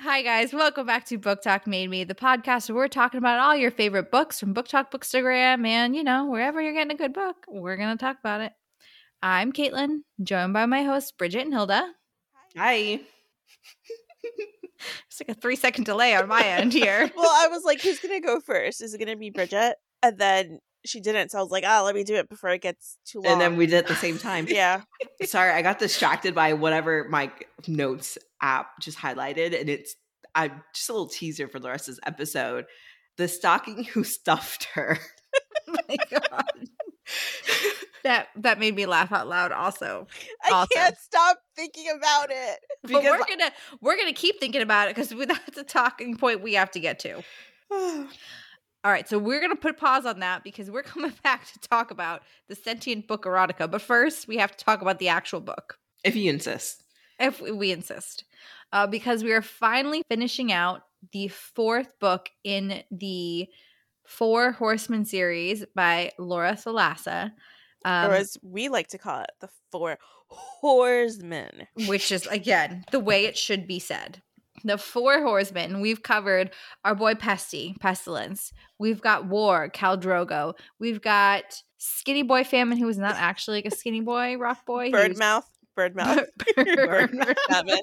Hi, guys. Welcome back to BookTok Made Me, the podcast where we're talking about all your favorite books from BookTok Bookstagram and, you know, wherever you're getting a good book, we're going to talk about it. I'm Caitlin, joined by my hosts, Bridget and Hilda. Hi. It's like a three second delay on my end here. well, I was like, who's gonna go first? Is it gonna be Bridget? And then she didn't, so I was like, oh, let me do it before it gets too long. And then we did at the same time. yeah. Sorry, I got distracted by whatever my notes app just highlighted, and it's I'm just a little teaser for the rest of this episode. The stocking who stuffed her. oh my God. that that made me laugh out loud also. I Also. can't stop thinking about it. But we're gonna we're gonna keep thinking about it because that's a talking point we have to get to. All right, so we're gonna put pause on that because we're coming back to talk about the sentient book erotica. But first, we have to talk about the actual book, if you insist. if we insist, uh, because we are finally finishing out the fourth book in the Four Horsemen series by Laura Thalassa. Um, or as we like to call it, the four horsemen. which is again the way it should be said. The four horsemen. We've covered our boy Pesty, Pestilence. We've got War, Khal Drogo. We've got Skinny Boy Famine, who was not actually like a skinny boy, rock boy. He was- Birdmouth. Birdmouth. Bird- Famine.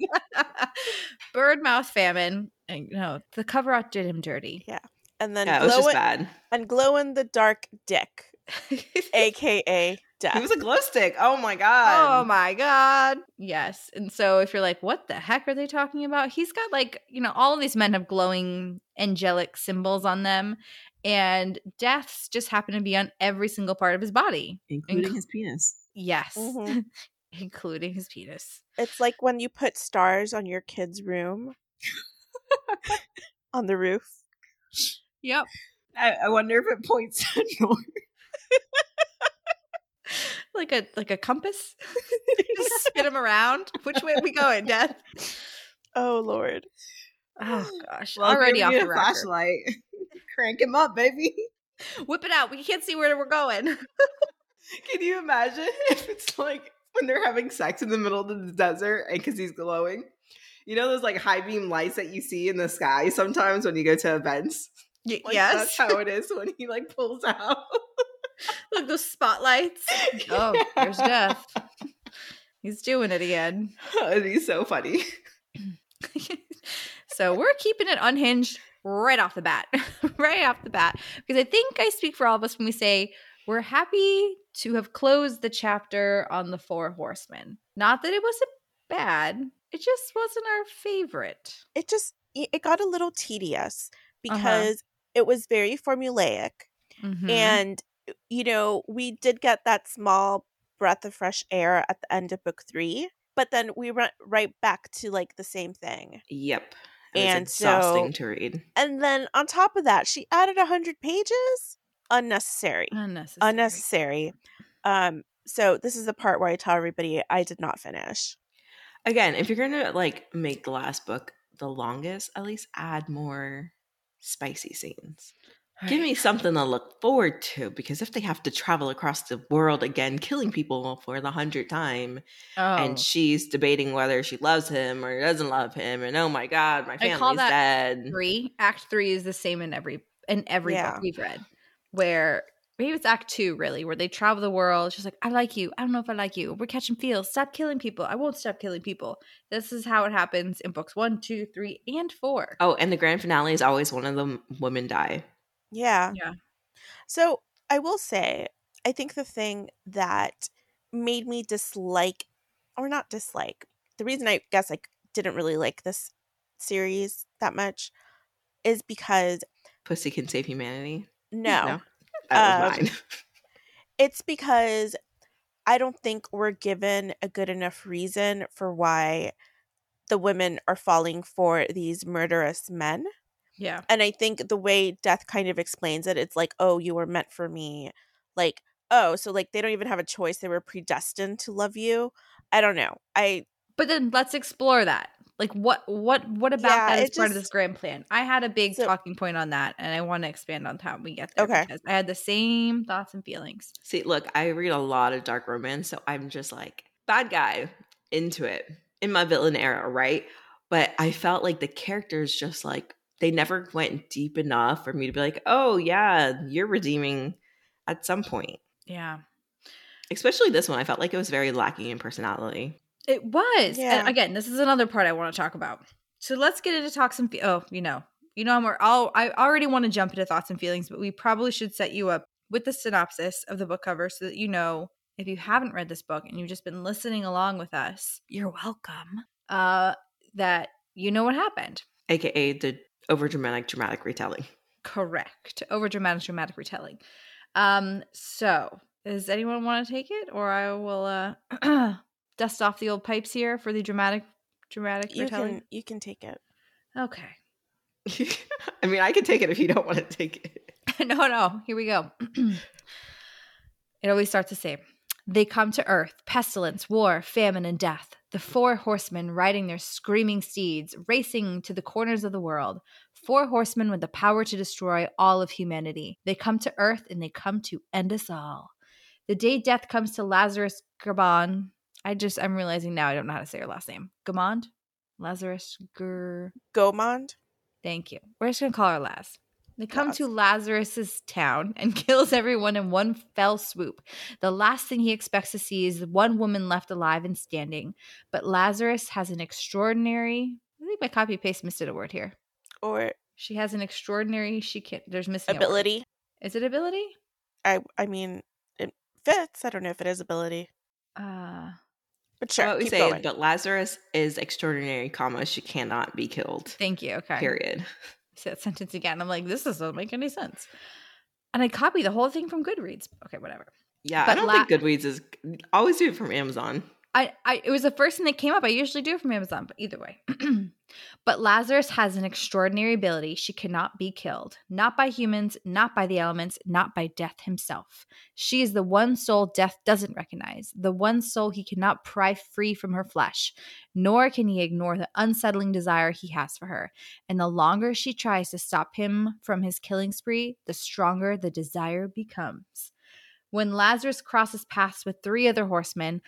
Birdmouth Famine. And, no, the cover art did him dirty. Yeah. And then Yeah, it was just in, bad. and glow in the dark dick, aka death. He was a glow stick. Oh my god. Oh my god. Yes. And so if you're like, what the heck are they talking about? He's got like, you know, all of these men have glowing angelic symbols on them. And deaths just happen to be on every single part of his body. Including Inc- his penis. Yes. Mhm. Including his penis. It's like when you put stars on your kid's room on the roof. Yep. I, I wonder if it points to north. Like a like a compass. just spin him around. Which way are we going, Death? Oh Lord. Oh gosh. Well, Already off the a flashlight. Crank him up, baby. Whip it out. We can't see where we're going. Can you imagine if it's like when they're having sex in the middle of the desert and because he's glowing? You know those like high beam lights that you see in the sky sometimes when you go to events? Y- Like, yes. That's how it is when he like pulls out. Look, those spotlights. Oh, there's death. He's doing it again. It'd be so funny. so we're keeping it unhinged right off the bat. right off the bat. Because I think I speak for all of us when we say we're happy to have closed the chapter on the four horsemen. Not that it wasn't bad, it just wasn't our favorite. It just it got a little tedious Uh-huh. because it was very formulaic Mhm. and you know, we did get that small breath of fresh air at the end of book 3, but then we went right back to like the same thing. Yep. And exhausting so- to read. And then on top of that, she added a 100 pages. Unnecessary. unnecessary. Unnecessary. Um so this is the part where I tell everybody I did not finish. Again, if you're gonna like make the last book the longest, at least add more spicy scenes. Give me something to look forward to because if they have to travel across the world again, killing people for the hundredth time, Oh. and she's debating whether she loves him or doesn't love him, and oh my god, my family's that dead. three. Act three is the same in every in every Yeah. book we've read. Where maybe it's act two, really, where they travel the world. She's like, I like you. I don't know if I like you. We're catching feels. Stop killing people. I won't stop killing people. This is how it happens in books one, two, three, and four. Oh, and the grand finale is always one of the women die. Yeah. Yeah. So I will say, I think the thing that made me dislike, or not dislike, the reason I guess I didn't really like this series that much is because Pussy can save humanity. no, that was Um, mine. it's because I don't think we're given a good enough reason for why the women are falling for these murderous men. Yeah. And I think the way death kind of explains it, it's like, oh, you were meant for me. Like, oh, so like they don't even have a choice. They were predestined to love you. I don't know. I But then let's explore that. Like what what what about Yeah, that is it part of this grand plan? I had a big So- talking point on that and I want to expand on how we get there Okay. because I had the same thoughts and feelings. See, look, I read a lot of dark romance, so I'm just like bad guy into it in my villain era, right? but I felt like the characters just like they never went deep enough for me to be like, oh yeah, you're redeeming at some point. Yeah. Especially this one, I felt like it was very lacking in personality. It was. Yeah. And again, this is another part I want to talk about. So let's get into talks and fe- oh, you know, you know, I'm all I already want to jump into thoughts and feelings, but we probably should set you up with the synopsis of the book cover so that you know if you haven't read this book and you've just been listening along with us, you're welcome. Uh, that you know what happened. AKA the over dramatic dramatic retelling. Correct. Over dramatic, dramatic retelling. Um, so does anyone want to take it? Or I will uh dust off the old pipes here for the dramatic dramatic You retelling. can you can take it. Okay. I mean, I can take it if you don't want to take it. no, no. Here we go. it always starts the same. They come to earth, pestilence, war, famine, and death. The four horsemen riding their screaming steeds, racing to the corners of the world. Four horsemen with the power to destroy all of humanity. They come to earth and they come to end us all. The day death comes to Lazarus Gabon. I just, I'm realizing now I don't know how to say her last name. Gamond? Lazarus Gur. Gomond. Thank you. We're just gonna call her Laz. They come to Lazarus's town and kills everyone in one fell swoop. The last thing he expects to see is one woman left alive and standing. But Lazarus has an extraordinary. I think my copy paste missed a word here. Or She has an extraordinary. She can't. There's missing ability. Is it ability? I I mean it fits. I don't know if it is ability. Uh But sure, what we say, going. but Lazarus is extraordinary, comma, she cannot be killed. thank you. Okay. Period. That sentence again. I'm like, this doesn't make any sense. And I copy the whole thing from Goodreads. Okay, whatever. Yeah, But I don't La- think Goodreads is always do it from Amazon. I, I it was the first thing that came up. I usually do from Amazon, but either way. but Lazarus has an extraordinary ability. She cannot be killed, not by humans, not by the elements, not by death himself. She is the one soul death doesn't recognize, the one soul he cannot pry free from her flesh, nor can he ignore the unsettling desire he has for her. And the longer she tries to stop him from his killing spree, the stronger the desire becomes. When Lazarus crosses paths with three other horsemen,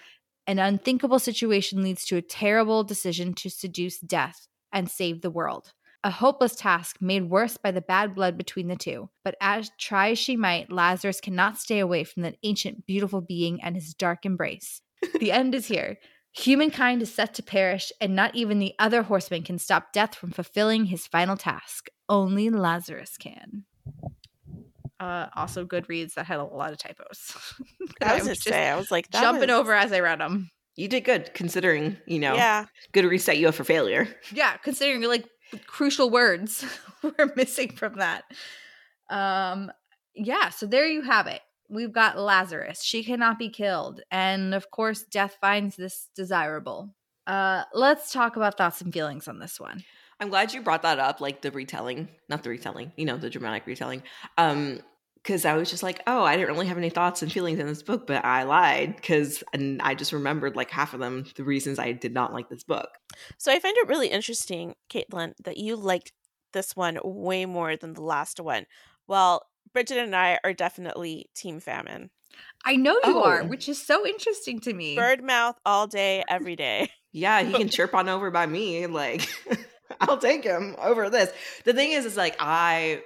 an unthinkable situation leads to a terrible decision to seduce death and save the world. A hopeless task made worse by the bad blood between the two. But as try as she might, Lazarus cannot stay away from that ancient, beautiful being and his dark embrace. The end is here. Humankind is set to perish, and not even the other horsemen can stop death from fulfilling his final task. Only Lazarus can. Uh, also, Goodreads that had a lot of typos. I was just say, I was like jumping was- over as I read them. You did good considering, you know, Yeah, Goodreads set you up for failure. Yeah, considering like crucial words were missing from that. Um, yeah, so there you have it. We've got Lazarus. She cannot be killed, and of course, death finds this desirable. Uh, let's talk about thoughts and feelings on this one. I'm glad you brought that up, like the retelling, not the retelling, you know, the dramatic retelling. Um, because I was just like, oh, I didn't really have any thoughts and feelings in this book, but I lied because, and I just remembered like half of them, the reasons I did not like this book. So I find it really interesting, Caitlin, that you liked this one way more than the last one. Well, Bridget and I are definitely Team Famine. I know you are, Oh. which is so interesting to me. Bird mouth all day, every day. Yeah, he can chirp on over by me. Like, I'll take him over this. The thing is, is like, I,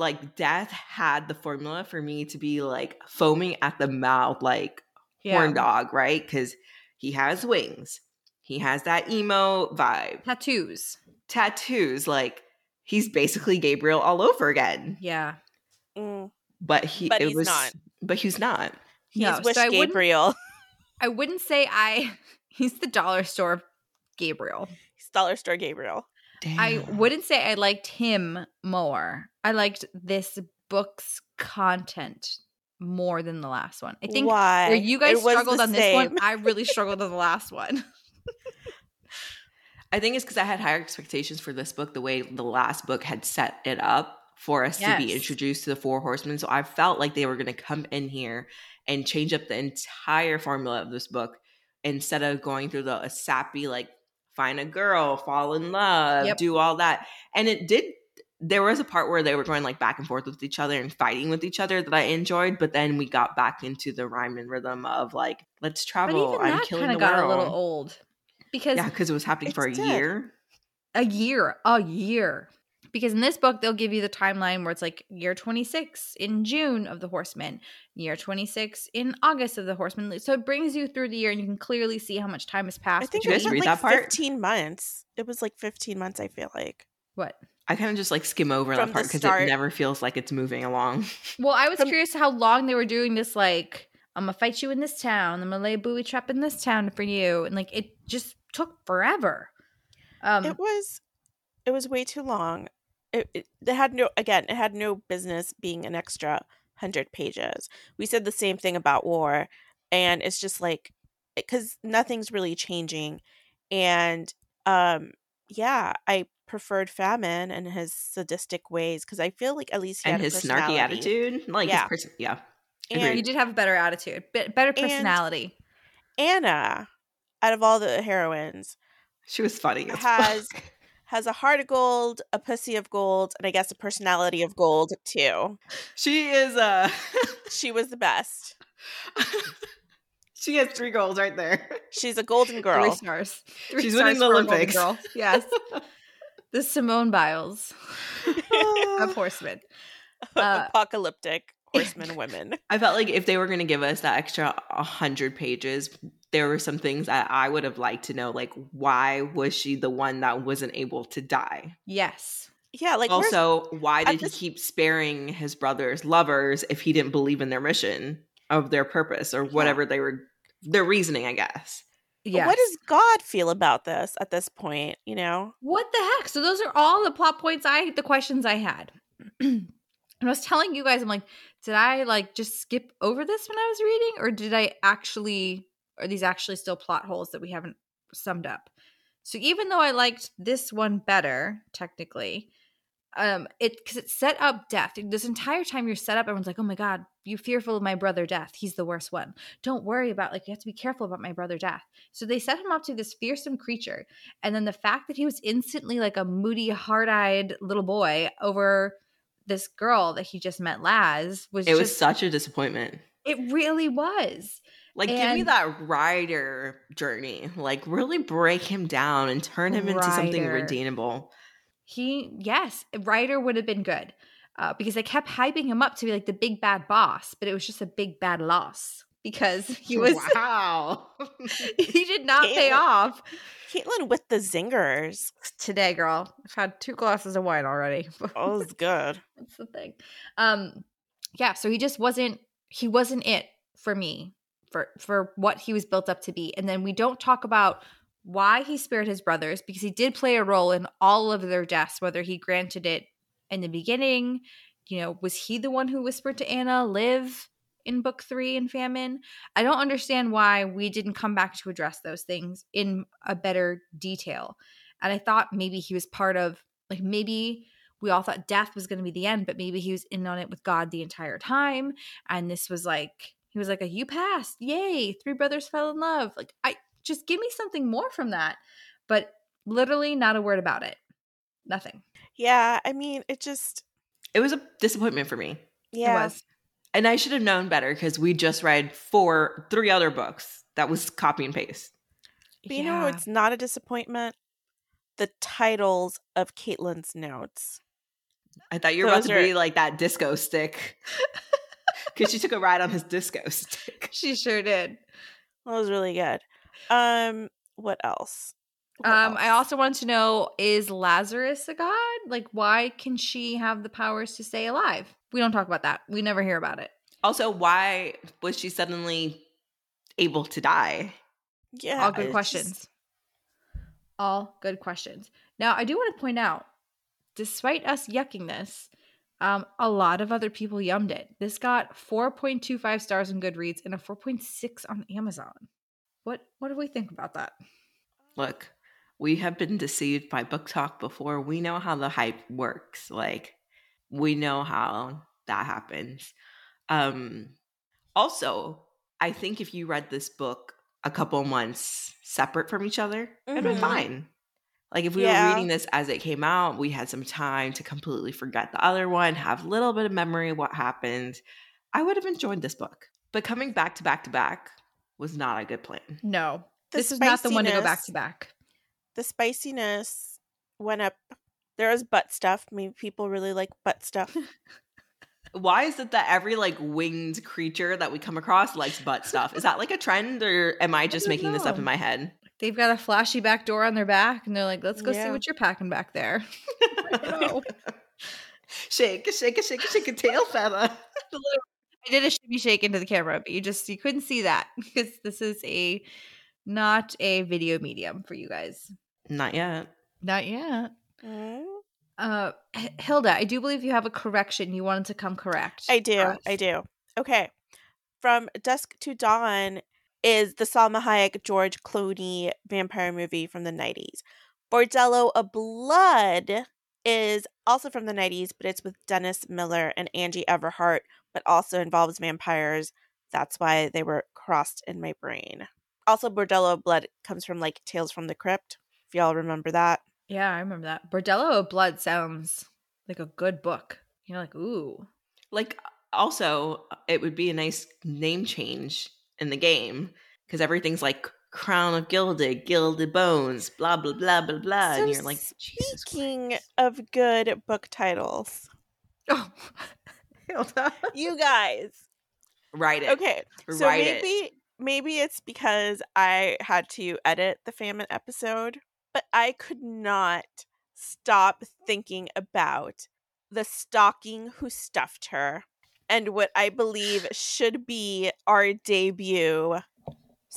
like, death had the formula for me to be like foaming at the mouth, like, horn dog, right? Because he has wings. He has that emo vibe. Tattoos. Tattoos, like he's basically Gabriel all over again. Yeah. Mm, But he But it he's was not. but he's not. he's No, Wish so I wouldn't- Gabriel. I wouldn't say I. He's the dollar store Gabriel. He's Dollar Store Gabriel. I wouldn't say I liked him more. I liked this book's content more than the last one. I think Why? where you guys It struggled the on this one. I really struggled on the last one. I think it's because I had higher expectations for this book, the way the last book had set it up for us to be introduced to the four horsemen. So I felt like they were going to come in here and change up the entire formula of this book instead of going through the a sappy, like, find a girl, fall in love, Yep. do all that. And it did. There was a part where they were going like back and forth with each other and fighting with each other that I enjoyed, but then we got back into the rhyme and rhythm of like, let's But travel. even I'm that killing kind the of got world. a little old because Yeah, because it was happening for a did. year. a year, a year. Because in this book, they'll give you the timeline where it's like year 26 in June of the Horseman, year 26 in August of the Horseman. So it brings you through the year and you can clearly see how much time has passed. I think it was like that part? 15 months. It was like 15 months, I feel like. What? I kind of just like skim over that the part because it never feels like it's moving along. Well, I was From- curious how long they were doing this. Like, I'm gonna fight you in this town. I'm gonna lay a booby trap in this town for you, and like it just took forever. Um, it was it was way too long. It, it, it had no again, it had no business being an extra 100 pages. We said the same thing about war and it's just like cuz nothing's really changing and um yeah, I preferred Famine and his sadistic ways cuz I feel like at least he and had a his snarky attitude. Like Yeah. his person yeah. And he did have a better attitude, bit better personality. Anna out of all the heroines She was funny. as Has- fuck. has a heart of gold, a pussy of gold, and I guess a personality of gold too. She is uh She was the best. she has three goals right there. She's a golden Three girl. stars. Three She's stars winning the Golden Olympics. Girl. Yes, the Simone Biles of horsemen. Uh, Apocalyptic horsemen women. I felt like if they were going to give us that extra 100 pages, there were some things that I would have liked to know. Like, why was she the one that wasn't able to die? Yes. Yeah, like also, why did this- he keep sparing his brother's lovers if he didn't believe in their mission of their purpose or whatever they were, their reasoning, I guess? Yes. what does God feel about this at this point? You know, What the heck? So those are all the plot points I the questions I had. and I was telling you guys, I'm like, did I like just skip over this when I was reading, or did I actually are these actually still plot holes that we haven't summed up? So even though I liked this one better, technically, um, it because it set up death. This entire time you're set up, everyone's like, Oh my god, you fearful of my brother death. He's the worst one. Don't worry about like you have to be careful about my brother death. So they set him up to this fearsome creature. And then the fact that he was instantly like a moody, hard eyed little boy over this girl that he just met, Laz, was It just, was such a disappointment. it really was. Like, give me that rider journey. Like, really break him down and turn him into something redeemable. He, yes, Ryder would have been good uh, because they kept hyping him up to be like the big bad boss, but it was just a big bad loss because he was, wow. he did not pay off Caitlin with the zingers. today, girl. I've had two glasses of wine already. Oh, it's good. That's the thing. Um, yeah, so he just wasn't he wasn't it for me for for what he was built up to be. And then we don't talk about why he spared his brothers because he did play a role in all of their deaths, whether he granted it in the beginning, you know, was he the one who whispered to Anna, live in book three in famine? I don't understand why we didn't come back to address those things in a better detail. And I thought maybe he was part of like maybe we all thought death was going to be the end, but maybe he was in on it with God the entire time. And this was like, he was like, a, you passed. Yay. Three brothers fell in love. Like, I just give me something more from that. But literally not a word about it. Nothing. Yeah, I mean, it just It was a disappointment for me. yeah. It was. And I should have known better because we just read four, three other books that was copy and paste. But you know, it's not a disappointment. The titles of Caitlin's notes. I thought you were about Those to be like that disco stick because she took a ride on his disco stick. she sure did. That was really good. Um, what else? What Um, I also want to know is Lazarus a god? Like, why can she have the powers to stay alive? We don't talk about that. We never hear about it. Also, why was she suddenly able to die? yeah, All good questions. just- All good questions. Now, I do want to point out, despite us yucking this, um, a lot of other people yummed it. This got 4.25 stars on Goodreads and a 4.6 on Amazon. What what do we think about that? Look, we have been deceived by BookTok before. We know how the hype works. Like, we know how that happens. Um, also, I think if you read this book a couple months separate from each other, it'd be Mhm. fine. Like if we Yeah. were reading this as it came out, we had some time to completely forget the other one, have a little bit of memory of what happened. I would have enjoyed this book. But coming back to back to back was not a good plan. No. The this is not the one to go back to back. The spiciness went up. There was butt stuff. Maybe people really like butt stuff. Why is it that every like winged creature that we come across likes butt stuff? Is that like a trend or am I just don't making this up in my head? They've got a flashy back door on their back, and they're like, "Let's go see what you're packing back there." shake, a shake, a shake, a shake, a tail feather. I did a shimmy shake into the camera, but you just you couldn't see that because this is a not a video medium for you guys. Not yet. Not yet. Mm. Uh, Hilda, I do believe you have a correction. You wanted to come correct. I do. I do. Okay. From Dusk to Dawn is the Salma Hayek George Clooney vampire movie from the 90s. Bordello of Blood is also from the 90s, but it's with Dennis Miller and Angie Everhart, but also involves vampires. That's why they were crossed in my brain. Also, Bordello of Blood comes from like Tales from the Crypt, if y'all remember that. Yeah, I remember that. Bordello of Blood sounds like a good book. You're like, ooh. Like, also, it would be a nice name change in the game because everything's like Crown of Gilded, Gilded Bones, blah, blah, blah, blah, blah. So and you're like, Jesus Speaking Christ. of good book titles, Oh, Hilda. you guys. Write it. Okay, so Write it. maybe maybe it's because I had to edit the famine episode, but I could not stop thinking about the stalking who stuffed her and what I believe should be our debut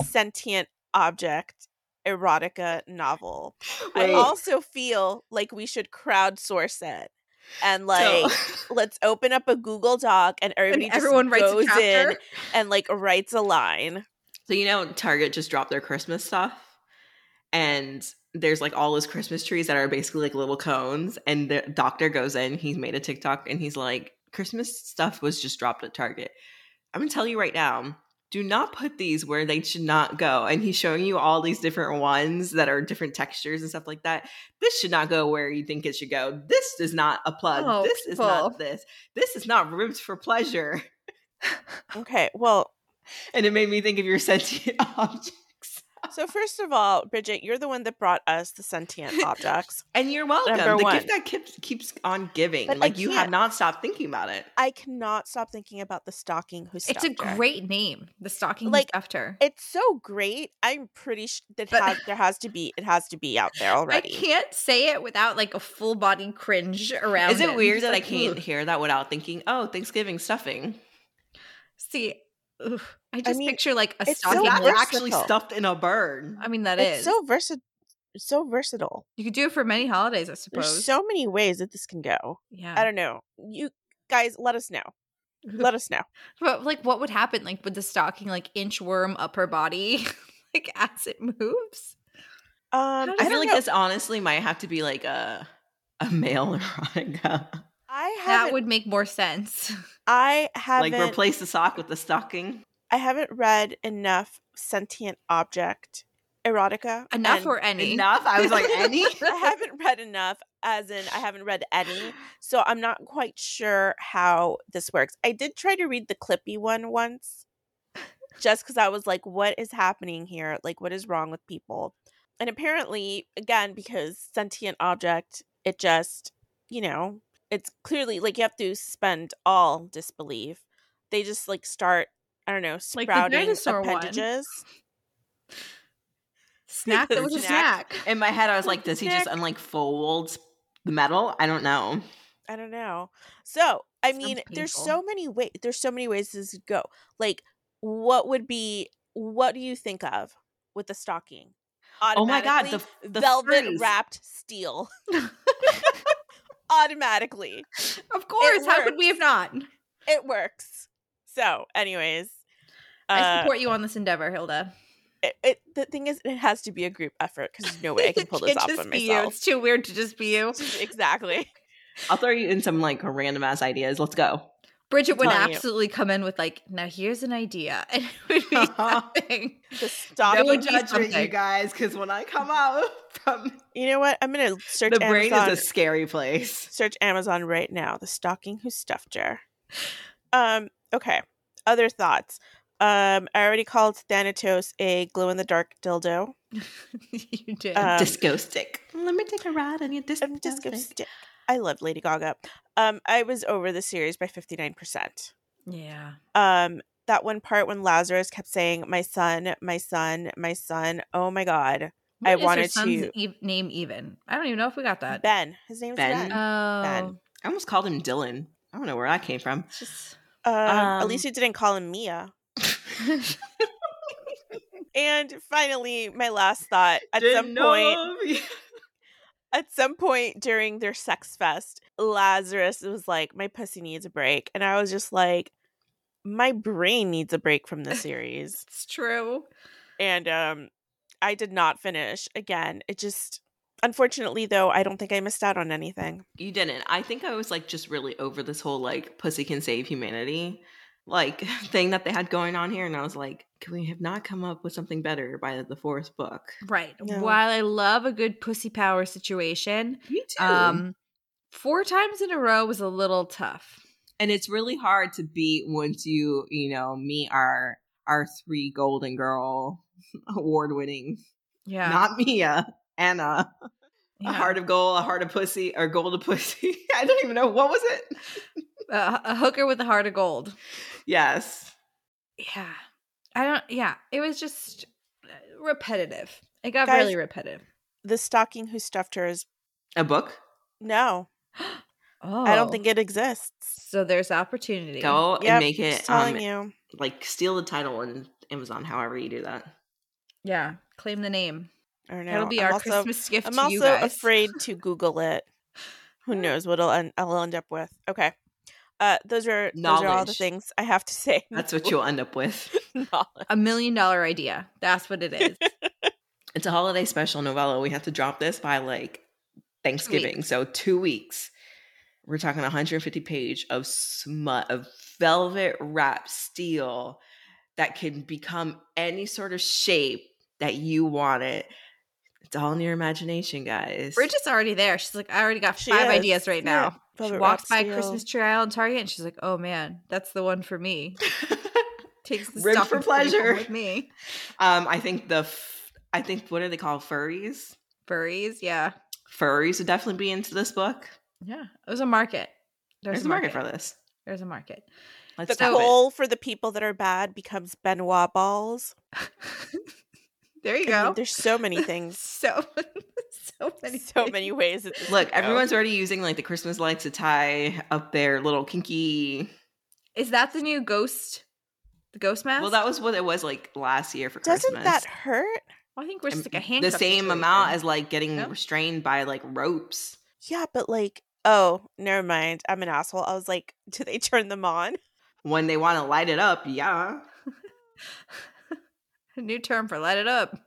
sentient object erotica novel. I also feel like we should crowdsource it and like So- let's open up a Google Doc and everybody And just everyone writes a goes in and like writes a line. So you know Target just dropped their Christmas stuff and there's like all those Christmas trees that are basically like little cones and the doctor goes in, he's made a TikTok and he's like Christmas stuff was just dropped at Target. I'm going to tell you right now, do not put these where they should not go. And he's showing you all these different ones that are different textures and stuff like that. This should not go where you think it should go. This is not a plug. Oh, this is not this. This is not rooms for pleasure. Okay, well, And it made me think of your sentient objects. So first of all, Bridget, you're the one that brought us the sentient objects. And you're welcome. Number the one. gift that keeps keeps on giving. But like you have can't- stopped thinking about it. I cannot stop thinking about the stalking who stuffed It's a her. great name. The stocking Like, like, stuffed her. It's so great. I'm pretty sure that But- has, there has to be it has to be out there already. I can't say it without like a full body cringe around. Is it I'm weird just that I can't "Ugh." hear that without thinking, oh, Thanksgiving stuffing? see? ugh. I just mean, picture like a it's so So stocking. that's actually stuffed in a bird. I mean, that is. it's so versatile. So versatile. you could do it for many holidays, I There's suppose. so many ways that this can go. yeah. I don't know. You guys, let us know. Let us know. But like, what would happen? Like, would the stocking like inchworm up her body, like as it moves? Um, I I, feel like know. this honestly might have to be like a a male erotica. I That would make more sense. I haven't. Like replace the sock with the stocking. I haven't read enough sentient object erotica. Enough and or any? Enough. I was like, any? I haven't read enough, as in I haven't read any, so I'm not quite sure how this works. I did try to read the Clippy one once, just because I was like, "What is happening here? Like, what is wrong with people?" And apparently, again, because sentient object, it just, you know, it's clearly like you have to suspend all disbelief. They just like start, I don't know, Like the sprouting one. appendages. Snack that was a Snack. snack. In my head, I was like, does he just Nick. unlike fold the metal? I don't know. I don't know. So, I Sounds mean, there's so many ways. There's so many ways this could go. Like, what would be? What do you think of with the stocking? Oh my god, the, the velvet furries. wrapped steel. Automatically, Of course. How could we have not? it works. So, anyways, I uh, support you on this endeavor, Hilda. it, it. The thing is, it has to be a group effort because there's no way I can pull this off just by be you. myself. It's too weird to just be you. exactly. I'll throw you in some like random ass ideas. Let's go. Bridget would telling you. absolutely come in with like, now here's an idea. And it would be something. The stocking. would be something. guys, because when I come out from you know what? I'm gonna search the brain Amazon. is a scary place. search Amazon right now. The stocking who stuffed her. Um. Okay. Other thoughts. Um, I already called Thanatos a glow in the dark dildo. you did. Um, disco stick. Let me take a ride on your disco, I'm disco stick. stick. I love Lady Gaga. Um, I was over the series by fifty nine percent. yeah. Um, that one part when Lazarus kept saying, "My son, my son, my son." Oh my God, What I is wanted son's to- ev- name even. I don't even know if we got that. Ben. His name's Ben. Ben. Oh. I almost called him Dylan. I don't know where that came from. It's just Um, at Um, least you didn't call him Mia. And finally, my last thought at some point, at some point during their sex fest, Lazarus was like, "My pussy needs a break," and I was just like, "My brain needs a break from the series." it's true. and um, I did not finish. Again, it just, unfortunately, though, I don't think I missed out on anything. You didn't. I think I was like just really over this whole like pussy can save humanity like thing that they had going on here, and I was like, can we have not come up with something better by the fourth book? Right. No. While I love a good pussy power situation, Me too. um, four times in a row was a little tough. and it's really hard to beat once you you know meet our our three Golden Girl award winning, Yeah. not Mia, Anna. yeah. A heart of gold, a heart of pussy, or gold of pussy. I don't even know what was it. Uh, a hooker with a heart of gold. Yes. Yeah. I don't, yeah. It was just uh, repetitive. It got Guys- really repetitive. The stocking who stuffed her is A book. no. Oh. I don't think it exists. So there's opportunity. Go Yep, and make just it telling um, you. like steal the title on Amazon. However you do that. Yeah. Claim the name. Or no. That'll be I'm our also, Christmas gift I'm to you also afraid to Google it. Who knows what I'll, en- I'll end up with? Okay. Uh, those are those are all the things I have to say. That's what you'll end up with. A million dollar idea. That's what it is. It's a holiday special novella. We have to drop this by like Thanksgiving. So two weeks. We're talking 150 page of smut of velvet wrap steel that can become any sort of shape that you want it. It's all in your imagination, guys. Bridget's already there. She's like, I already got She five is. ideas right Yeah. now. She walks by a steel. Christmas tree aisle in Target and she's like, oh man, that's the one for me. Takes the Room stuff for and put it home pleasure. with me. um, I think the f- I think what are they called? Furries. Furries, yeah. Furries would definitely be into this book. Yeah. it was a market. There's, There's a market for this. There's a market. Let's The goal it. for the people that are bad becomes Ben Wa balls. there you I mean, go. there's so many things. so so many so things. many ways. Look, go. everyone's already using like the Christmas lights to tie up their little kinky. Is that the new ghost the ghost mask? Well, that was what it was like last year for Doesn't Christmas. that hurt? Well, I think we're just like a the same amount as like getting No? restrained by like ropes. Yeah, but like, oh, never mind. I'm an asshole. I was like, do they turn them on? When they want to light it up, yeah, a new term for light it up.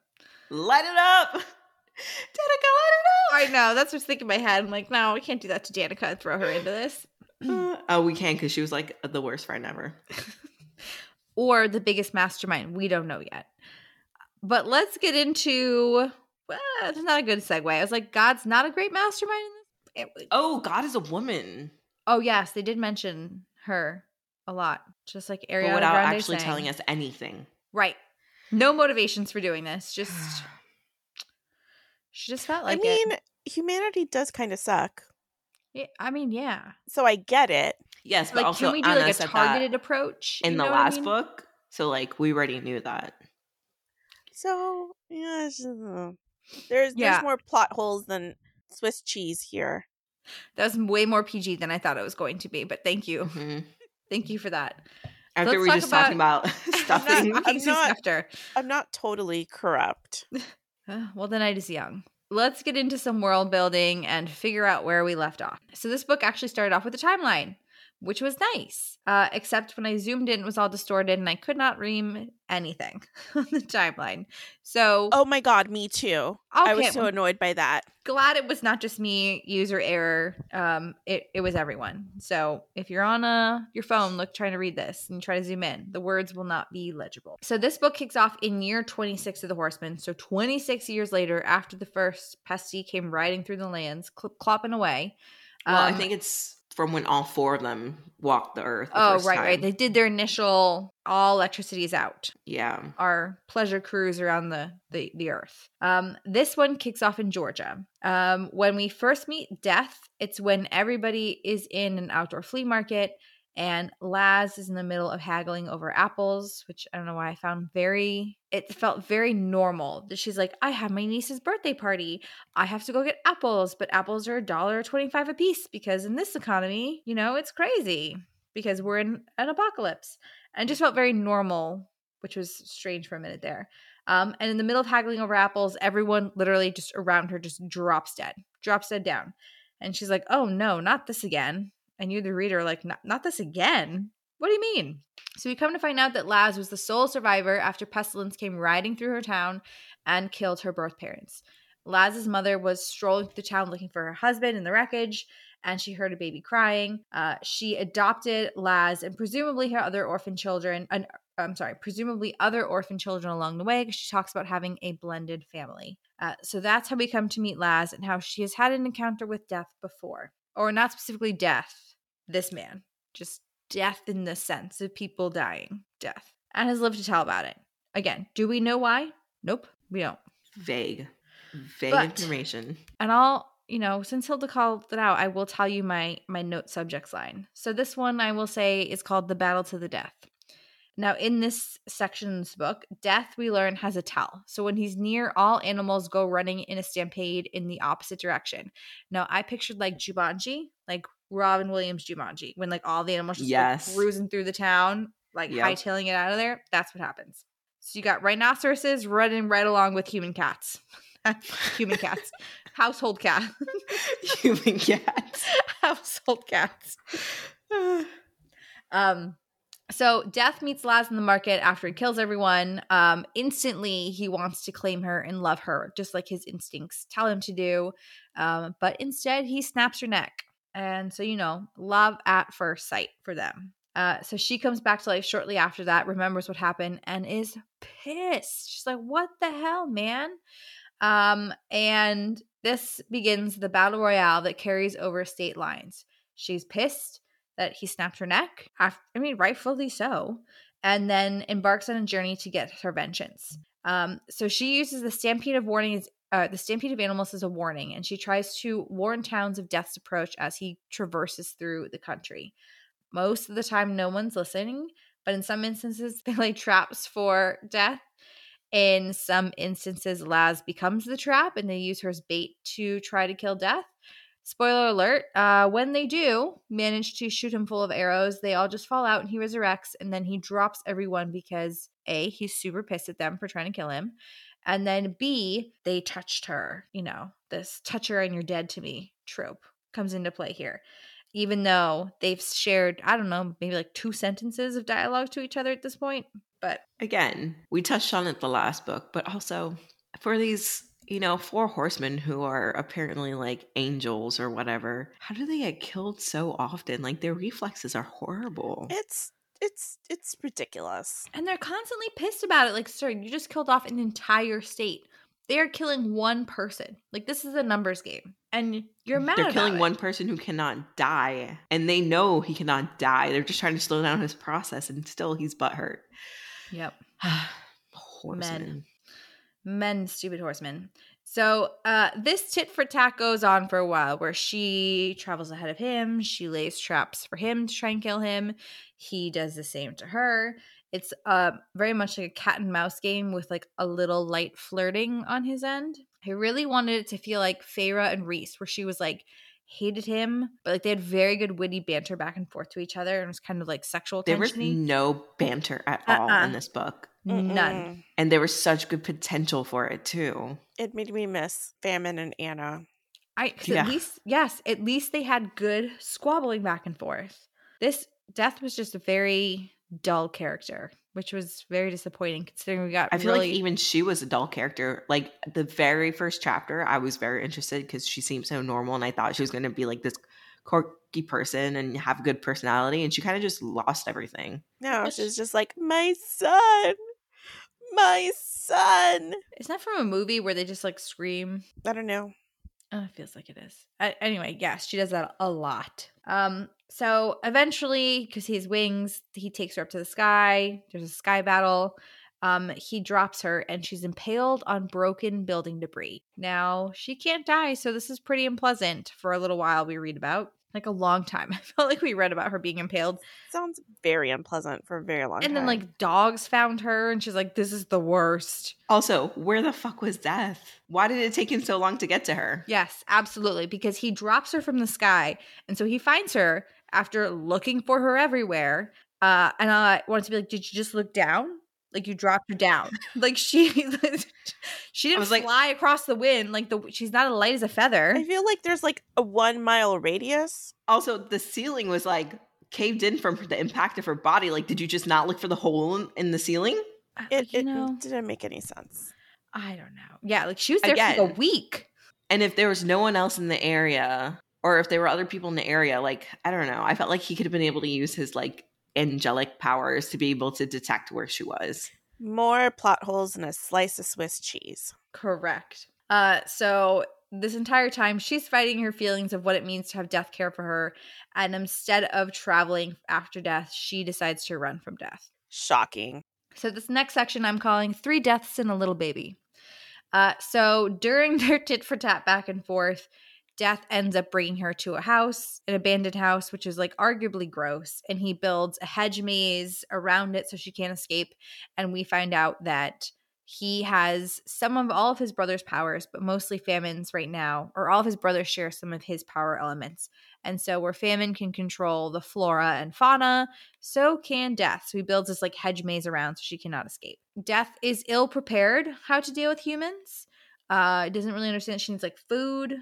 light it up. Danica, light it up. I know. That's what's thinking in my head. I'm like, no, we can't do that to Danica and throw her into this. up. oh, we can because she was like the worst friend ever. or the biggest mastermind. We don't know yet. But let's get into. Well, it's not a good segue. I was like, God's not a great mastermind in this. Oh, God is a woman, oh yes, they did mention her a lot, just like Ariana but without Grande actually saying. telling us anything. Right. No motivations for doing this. Just she just felt like I mean, it. humanity does kind of suck. Yeah, I mean, yeah. So I get it. Yes, but Like, also can we do Anna like a targeted approach in the know what I last mean? book. So like we already knew that. So yeah, just, uh, there's Yeah. there's more plot holes than Swiss cheese here. That was way more PG than I thought it was going to be. But thank you, Mhm. thank you for that. After let's we talk just talking about stuffing. I'm Fucking Sue not-. I'm not totally corrupt. Uh, well, the night is young. Let's get into some world building and figure out where we left off. So, this book actually started off with a timeline, which was nice. Uh, except when I zoomed in, it was all distorted and I could not ream anything on the timeline. So, Oh my god, me too. I was so annoyed by that. glad it was not just me, user error. Um, it, it was everyone. So, if you're on a your phone, look trying to read this and you try to zoom in, the words will not be legible. So, this book kicks off in year 26 of the Horsemen. So, 26 years later, after the first Pesty came riding through the lands, cl- clopping away. Well, I Um, think it's from when all four of them walked the earth. The oh, right, time. right. They did their initial all electricity is out. yeah. Our pleasure cruise around the, the the earth. Um, this one kicks off in Georgia. Um, when we first meet Death, it's when everybody is in an outdoor flea market and Laz is in the middle of haggling over apples, which I don't know why I found very it felt very normal. That She's like, I have my niece's birthday party. I have to go get apples, but apples are a dollar twenty five a piece because in this economy, you know, it's crazy because we're in an apocalypse. And just felt very normal, which was strange for a minute there. Um, and in the middle of haggling over apples, everyone literally just around her just drops dead, drops dead down. And she's like, oh no, not this again. And you, the reader, are like, not, this again. What do you mean? So we come to find out that Laz was the sole survivor after pestilence came riding through her town and killed her birth parents. Laz's mother was strolling through the town looking for her husband in the wreckage, and she heard a baby crying. Uh, she adopted Laz and presumably her other orphan children. Uh, I'm sorry, presumably other orphan children along the way, because she talks about having a blended family. Uh, so that's how we come to meet Laz and how she has had an encounter with death before, or not specifically death. This man, just death in the sense of people dying, death, and has lived to tell about it. Again, do we know why? Nope, we don't. Vague. Vague But- information. and I'll, you know, since Hilda called it out, I will tell you my my note subjects line. So this one I will say is called the battle to the death. Now, in this section in this book, death we learn has a tell. So when he's near, all animals go running in a stampede in the opposite direction. Now, I pictured like Jumanji, like Robin Williams Jumanji, when like all the animals just Yes. like, cruising through the town, like Yep. hightailing it out of there. That's what happens. So you got rhinoceroses running right along with human cats. human cats. Household cat. Human cats. Household cats. Um so Death meets Laz in the market after he kills everyone. Um instantly he wants to claim her and love her, just like his instincts tell him to do. Um, but instead he snaps her neck. And so, you know, love at first sight for them. Uh, so she comes back to life shortly after that, remembers what happened, and is pissed. She's like, What the hell, man? Um, and this begins the battle royale that carries over state lines. She's pissed that he snapped her neck. Af- I mean, rightfully so. And then embarks on a journey to get her vengeance. Um, so she uses the stampede of warnings, uh, the stampede of animals is a warning, and she tries to warn towns of death's approach as he traverses through the country. Most of the time, no one's listening, but in some instances, they lay traps for death. In some instances, Laz becomes the trap and they use her as bait to try to kill Death. Spoiler alert, uh, when they do manage to shoot him full of arrows, they all just fall out and he resurrects and then he drops everyone because A, he's super pissed at them for trying to kill him. And then B, they touched her. You know, this touch her and you're dead to me trope comes into play here. Even though they've shared, I don't know, maybe like two sentences of dialogue to each other at this point. But Again, we touched on it the last book, but also for these, you know, four horsemen who are apparently like angels or whatever, how do they get killed so often? Like their reflexes are horrible. It's it's it's ridiculous. And they're constantly pissed about it. Like, sir, you just killed off an entire state. They are killing one person. Like, this is a numbers game. And you're mad They're killing it. one person who cannot die, and they know he cannot die. They're just trying to slow down his process, and still he's butthurt. Yep. Horsemen. Men, stupid horsemen. So uh, this tit for tat goes on for a while where she travels ahead of him. She lays traps for him to try and kill him. He does the same to her. It's uh, very much like a cat and mouse game with like a little light flirting on his end. I really wanted it to feel like Feyre and Rhys, where she was like hated him, but like they had very good witty banter back and forth to each other, and it was kind of like sexual There was no banter at all Uh-uh. in this book, None. Mm-mm. and there was such good potential for it too. It made me miss Famine and Anna. I 'cause Yeah. at least yes, at least they had good squabbling back and forth. This death was just a very dull character, which was very disappointing considering we got I feel really like even she was a dull character. Like the very first chapter, I was very interested because she seemed so normal, and I thought she was going to be like this quirky person and have a good personality, and she kind of just lost everything. No, she's just like my son, my son. is that from a movie where they just like scream? I don't know. Oh, it feels like it is. Anyway, yes, she does that a lot. Um, so eventually, because he has wings, he takes her up to the sky. There's a sky battle. Um, he drops her and she's impaled on broken building debris. Now, she can't die, so this is pretty unpleasant for a little while we read about. Like a long time. I felt like we read about her being impaled. Sounds very unpleasant for a very long And time. And then like dogs found her and she's like, This is the worst. Also, where the fuck was Death? Why did it take him so long to get to her? Yes, absolutely. Because he drops her from the sky. And so he finds her after looking for her everywhere. Uh, and I wanted to be like, Did you just look down? Like you dropped her down. like she she didn't was like- fly across the wind. Like the she's not as light as a feather. I feel like there's like a one mile radius. Also, the ceiling was like caved in from the impact of her body. Like, did you just not look for the hole in- in the ceiling? Uh, It, you it know, didn't make any sense. I don't know. Yeah, like she was there for like a week. And if there was no one else in the area, or if there were other people in the area, like, I don't know. I felt like he could have been able to use his like angelic powers to be able to detect where she was. More plot holes and a slice of Swiss cheese. Correct. Uh, so this entire time she's fighting her feelings of what it means to have death care for her, and instead of traveling after death, she decides to run from death. Shocking. So this next section I'm calling Three Deaths and a Little Baby. Uh, so during their tit for tat back and forth, Death ends up bringing her to a house, an abandoned house, which is like arguably gross. And he builds a hedge maze around it so she can't escape. And we find out that he has some of all of his brother's powers, but mostly Famine's right now, or all of his brothers share some of his power elements. And so, where Famine can control the flora and fauna, so can Death. So, he builds this like hedge maze around so she cannot escape. Death is ill prepared how to deal with humans. Uh, doesn't really understand. She needs like food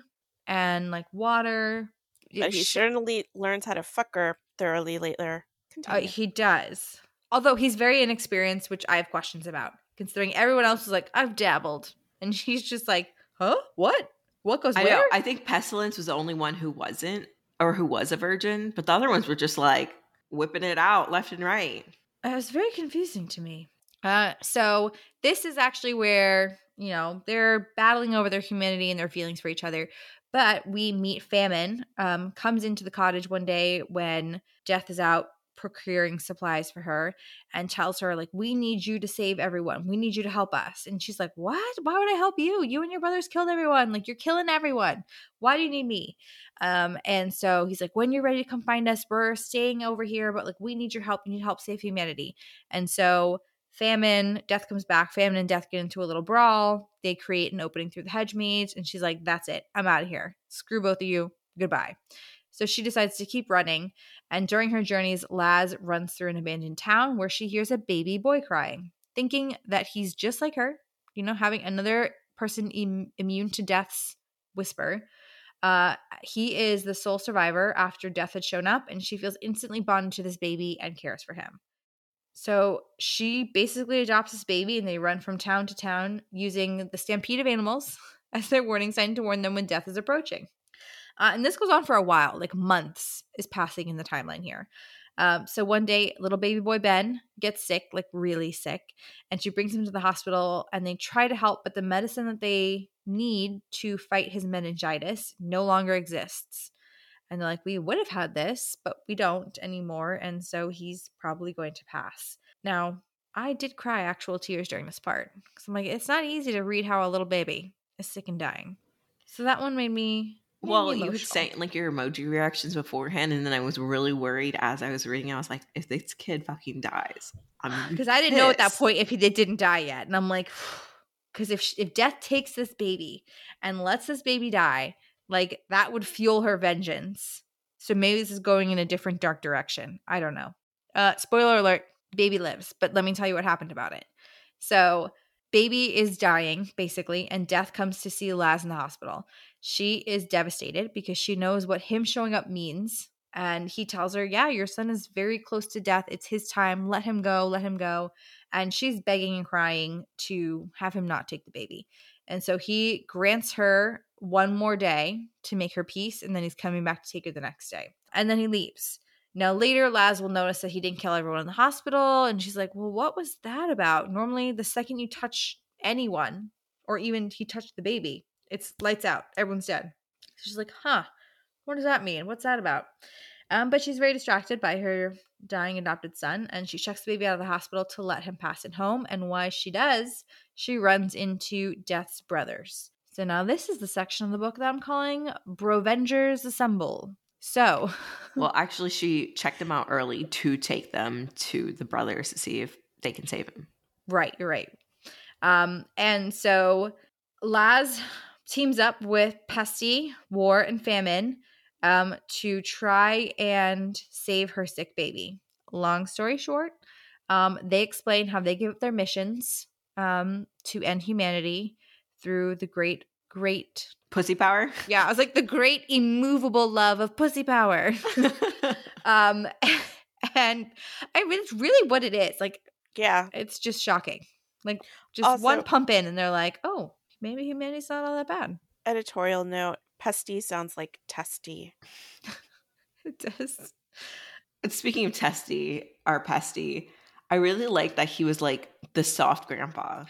and like water. But he certainly learns how to fuck her thoroughly later. Uh, he does. Although he's very inexperienced, which I have questions about, considering everyone else was like, I've dabbled. And she's just like, huh? What? What goes I where? know. I think Pestilence was the only one who wasn't, or who was a virgin, but the other ones were just like whipping it out left and right. It was very confusing to me. Uh, so this is actually where you know they're battling over their humanity and their feelings for each other. But we meet Famine um, comes into the cottage one day when Death is out procuring supplies for her and tells her like we need you to save everyone. We need you to help us. And she's like what? Why would i help you? You and your brothers killed everyone. Like you're killing everyone. Why do you need me? Um and so he's like when you're ready to come find us we're staying over here but like we need your help. We need help save humanity. And so famine death comes back. Famine and death get into a little brawl. They create an opening through the hedge maze and she's like that's it. I'm out of here. Screw both of you. Goodbye. So she decides to keep running and during her journeys laz runs through an abandoned town where she hears a baby boy crying thinking that he's just like her you know having another person Im- immune to death's whisper. Uh, he is the sole survivor after death had shown up, and she feels instantly bonded to this baby and cares for him. So she basically adopts this baby, and they run from town to town using the stampede of animals as their warning sign to warn them when death is approaching. Uh, and this goes on for a while, like months is passing in the timeline here. Um, so one day, little baby boy Ben gets sick, like really sick, and she brings him to the hospital and they try to help, but the medicine that they need to fight his meningitis no longer exists. And they're like, we would have had this, but we don't anymore. And so he's probably going to pass. Now, I did cry actual tears during this part because I'm like, it's not easy to read how a little baby is sick and dying. So that one made me. made Well, me you would say like your emoji reactions beforehand, and then I was really worried as I was reading. I was like, if this kid fucking dies, I'm because I didn't know at that point if he did, didn't die yet, and I'm like, because if if death takes this baby and lets this baby die, like that would fuel her vengeance. So maybe this is going in a different dark direction. I don't know. Uh, spoiler alert: baby lives, but let me tell you what happened about it. So baby is dying basically, and death comes to see Laz in the hospital. She is devastated because she knows what him showing up means. And he tells her, Yeah, your son is very close to death. It's his time. Let him go. Let him go. And she's begging and crying to have him not take the baby. And so he grants her one more day to make her peace. And then he's coming back to take her the next day. And then he leaves. Now, later, Laz will notice that he didn't kill everyone in the hospital. And she's like, Well, what was that about? Normally, the second you touch anyone, or even he touched the baby, It's lights out. Everyone's dead. She's like, huh, what does that mean? What's that about? Um, but she's very distracted by her dying adopted son, and she checks the baby out of the hospital to let him pass it home. And while she does, she runs into Death's brothers. So now this is the section of the book that I'm calling Brovengers Assemble. So, well, actually, she checked them out early to take them to the brothers to see if they can save him. Right, you're right. Um, and so Laz teams up with Pesty, War, and Famine um, to try and save her sick baby. Long story short, um, they explain how they give up their missions um, to end humanity through the great, great pussy power. Yeah, I was like the great immovable love of pussy power. um, and I mean, it's really what it is. Like, yeah, it's just shocking. Like, just also, one pump in, and they're like, oh, maybe humanity's not all that bad. Editorial note: Pesty sounds like testy. it does. Speaking of testy, our pesty, I really like that he was like the soft grandpa.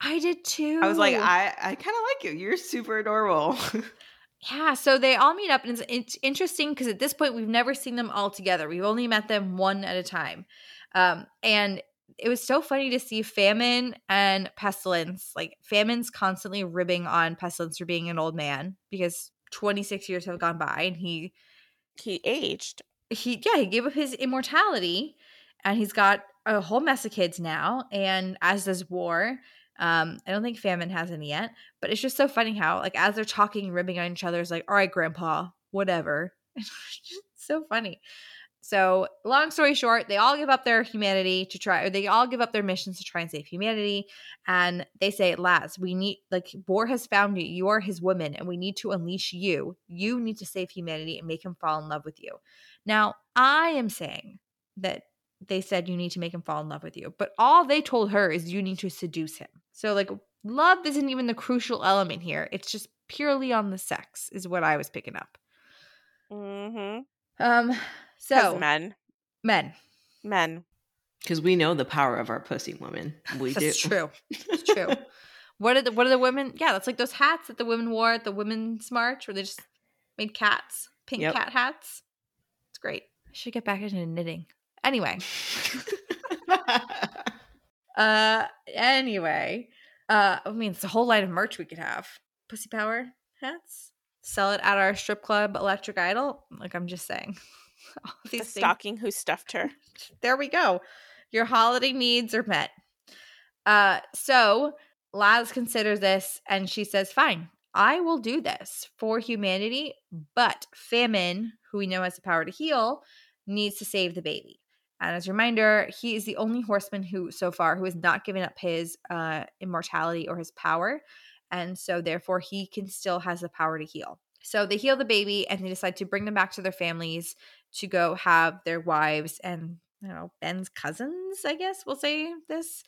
I did too. I was like, I, I kind of like you. You're super adorable. yeah. So they all meet up, and it's, it's interesting because at this point we've never seen them all together. We've only met them one at a time, um, and it was so funny to see Famine and Pestilence. Like Famine's constantly ribbing on Pestilence for being an old man because 26 years have gone by, and he he aged. He yeah he gave up his immortality, and he's got a whole mess of kids now, and as does War um, I don't think Famine has any yet, but it's just so funny how, like, as they're talking, ribbing on each other, it's like, all right, Grandpa, whatever. It's just so funny. So, long story short, they all give up their humanity to try, or they all give up their missions to try and save humanity. And they say, Laz, we need, like, War has found you. You are his woman, and we need to unleash you. You need to save humanity and make him fall in love with you. Now, I am saying that they said you need to make him fall in love with you. But all they told her is you need to seduce him. So like love isn't even the crucial element here. It's just purely on the sex is what I was picking up. Mhm. Um so men. Men. Men. Cuz we know the power of our pussy women. We that's do. true. It's true. what are the what are the women? Yeah, that's like those hats that the women wore at the women's march where they just made cats, pink yep. cat hats. It's great. I should get back into knitting. Anyway. uh anyway. Uh I mean it's a whole line of merch we could have. Pussy power hats. Sell it at our strip club electric idol. Like I'm just saying. All these the things. stocking who stuffed her. There we go. Your holiday needs are met. Uh so Laz considers this and she says, Fine, I will do this for humanity, but famine, who we know has the power to heal, needs to save the baby. And as a reminder, he is the only horseman who, so far, who has not given up his uh, immortality or his power. And so, therefore, he can still has the power to heal. So they heal the baby and they decide to bring them back to their families to go have their wives and, you know, Ben's cousins, I guess we'll say this,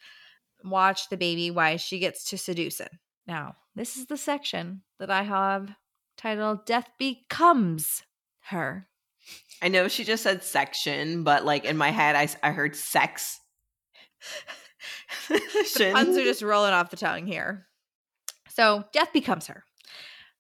watch the baby while she gets to seduce it. Now, this is the section that I have titled Death Becomes Her. I know she just said section, but like in my head, I, I heard sex. the puns are just rolling off the tongue here. So death becomes her.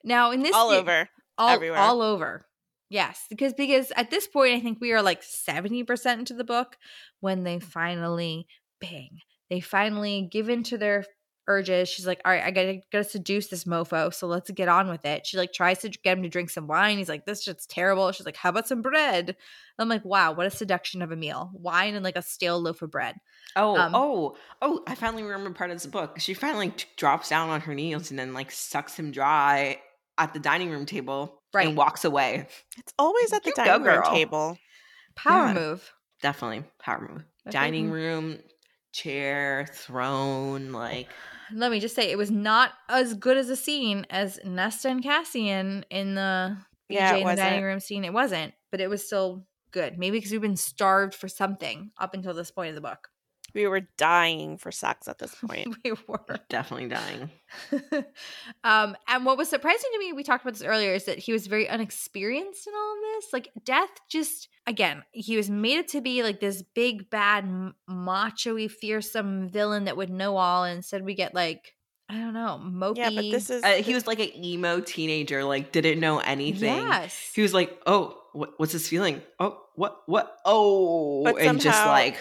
Now in this all over all, everywhere, all over. Yes, because because at this point I think we are like seventy percent into the book when they finally bang. They finally give in to their urges. She's like, all right, I gotta gotta seduce this mofo, so let's get on with it. She like tries to get him to drink some wine. He's like, this shit's terrible. She's like, how about some bread? I'm like, wow, what a seduction of a meal. Wine and like a stale loaf of bread. Oh, um, oh, oh, I finally remember part of the book. She finally t- drops down on her knees and then like sucks him dry at the dining room table right. and walks away. It's always at the you dining room table. Power yeah, move. Definitely power move. dining room, chair, throne, like let me just say it was not as good as a scene as Nesta and Cassian in the yeah, in the dining room scene. It wasn't, but it was still good. Maybe because we've been starved for something up until this point of the book. We were dying for sex at this point. we were definitely dying. um, and what was surprising to me, we talked about this earlier, is that he was very unexperienced in all of this. Like death, just again, he was made it to be like this big bad macho-y fearsome villain that would know all. And instead, we get like I don't know, mopey. Yeah, but this is Uh, he was like an emo teenager, like didn't know anything. Yes. He was like, "Oh, what, what's this feeling? Oh, what, what? Oh," But and just like,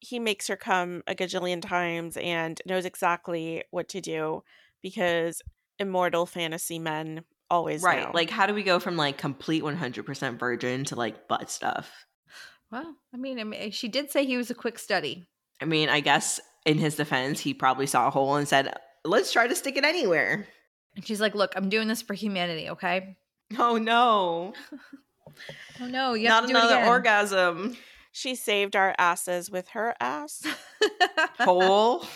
he makes her come a gajillion times and knows exactly what to do because immortal fantasy men always right? know. Like, how do we go from like complete one hundred percent virgin to like butt stuff? well, I mean, I mean, she did say he was a quick study. I mean, I guess in his defense, he probably saw a hole and said, "Let's try to stick it anywhere." And she's like, "Look, I'm doing this for humanity, okay? Oh no, Oh no, you not have to do it another again. orgasm she saved our asses with her ass. hole.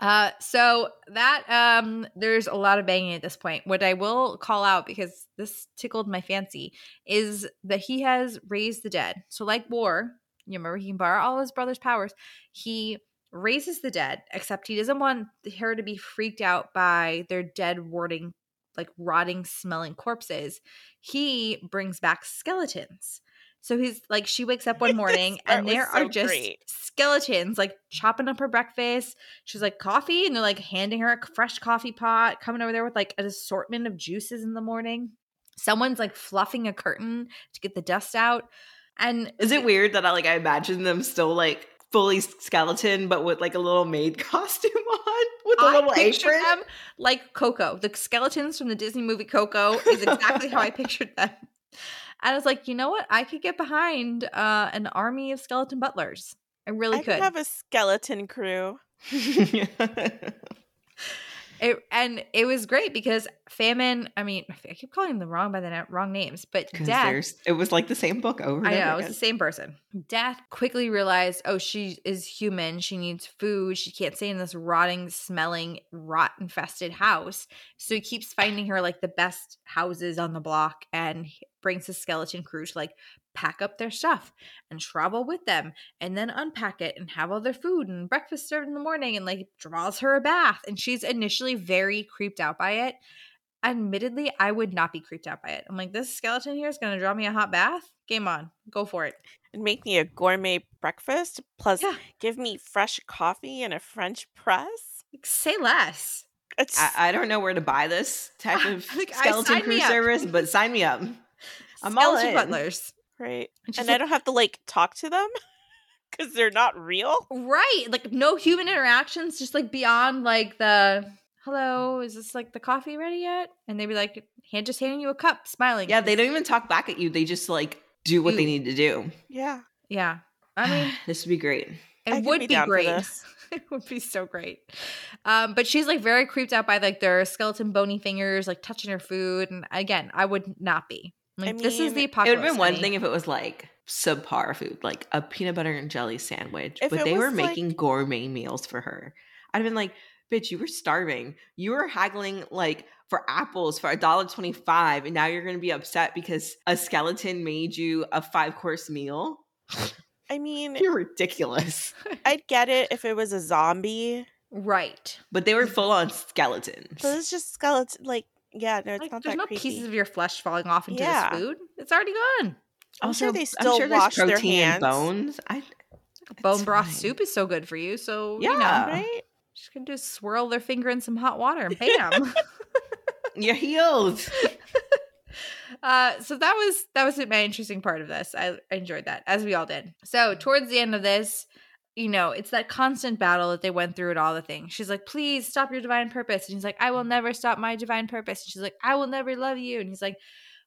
Uh, so that um, there's a lot of banging at this point. What I will call out because this tickled my fancy is that he has raised the dead. So like War, you remember he can borrow all his brother's powers. He raises the dead, except he doesn't want her to be freaked out by their dead, warding, like rotting, smelling corpses. He brings back skeletons. So he's like, she wakes up one morning and there so are just great. skeletons like chopping up her breakfast. She's like, coffee. And they're like handing her a fresh coffee pot, coming over there with like an assortment of juices in the morning. Someone's like fluffing a curtain to get the dust out. And Is it weird that I like I imagine them still like fully skeleton, but with like a little maid costume on with a I little apron? them like Coco. The skeletons from the Disney movie Coco is exactly how I pictured them. And I was like, you know what? I could get behind uh, an army of skeleton butlers. I really I could. could have a skeleton crew. It, and it was great because famine. I mean, I keep calling them the wrong by the wrong names, but death. it was like the same book over. And I know over it was the same person. Death quickly realized, oh, she is human. She needs food. She can't stay in this rotting, smelling, rot infested house. So he keeps finding her like the best houses on the block and brings his skeleton crew to like pack up their stuff and travel with them and then unpack it and have all their food and breakfast served in the morning and like draws her a bath. And she's initially very creeped out by it. Admittedly, I would not be creeped out by it. I'm like, this skeleton here is going to draw me a hot bath. Game on. Go for it. and make me a gourmet breakfast plus Yeah. give me fresh coffee and a french press Like, say less. it's I, I don't know where to buy this type of Like, skeleton crew service, but sign me up. I'm all in. butlers. Right And she's and i don't have to like talk to them because they're not real right. Like no human interactions, just like beyond like the hello, is this like the coffee ready yet? And they'd be like, hand just handing you a cup, smiling. Yeah, they don't even talk back at you. They just like do what they need to do. yeah Yeah. I mean, this would be great. It could would be be, great. it would be so great. Um, but she's like very creeped out by like their skeleton bony fingers, like touching her food. And again, I would not be. Like this is the it It would have been one honey. thing if it was like subpar food, like a peanut butter and jelly sandwich, If but they were was, like- making gourmet meals for her. I'd have been like, bitch, you were starving. You were haggling like for apples for a dollar twenty five, and now you're gonna be upset because a skeleton made you a five course meal. i mean You're ridiculous. i'd get it if it was a zombie right. But they were full on skeletons. but it's just skeleton like yeah no it's Like, not there's that no creepy pieces of your flesh falling off into Yeah. this food. It's already gone. I'm sure they I'm still sure there's wash their protein in hands. bones. I Bone That's broth soup is so good for you. So you know, right just can just swirl their finger in some hot water and bam. you're healed. uh, so that was that was my interesting part of this. I, I enjoyed that, as we all did. So towards the end of this, you know, it's that constant battle that they went through at all the things. She's like, "Please stop your divine purpose," and he's like, "I will never stop my divine purpose." And she's like, "I will never love you," and he's like.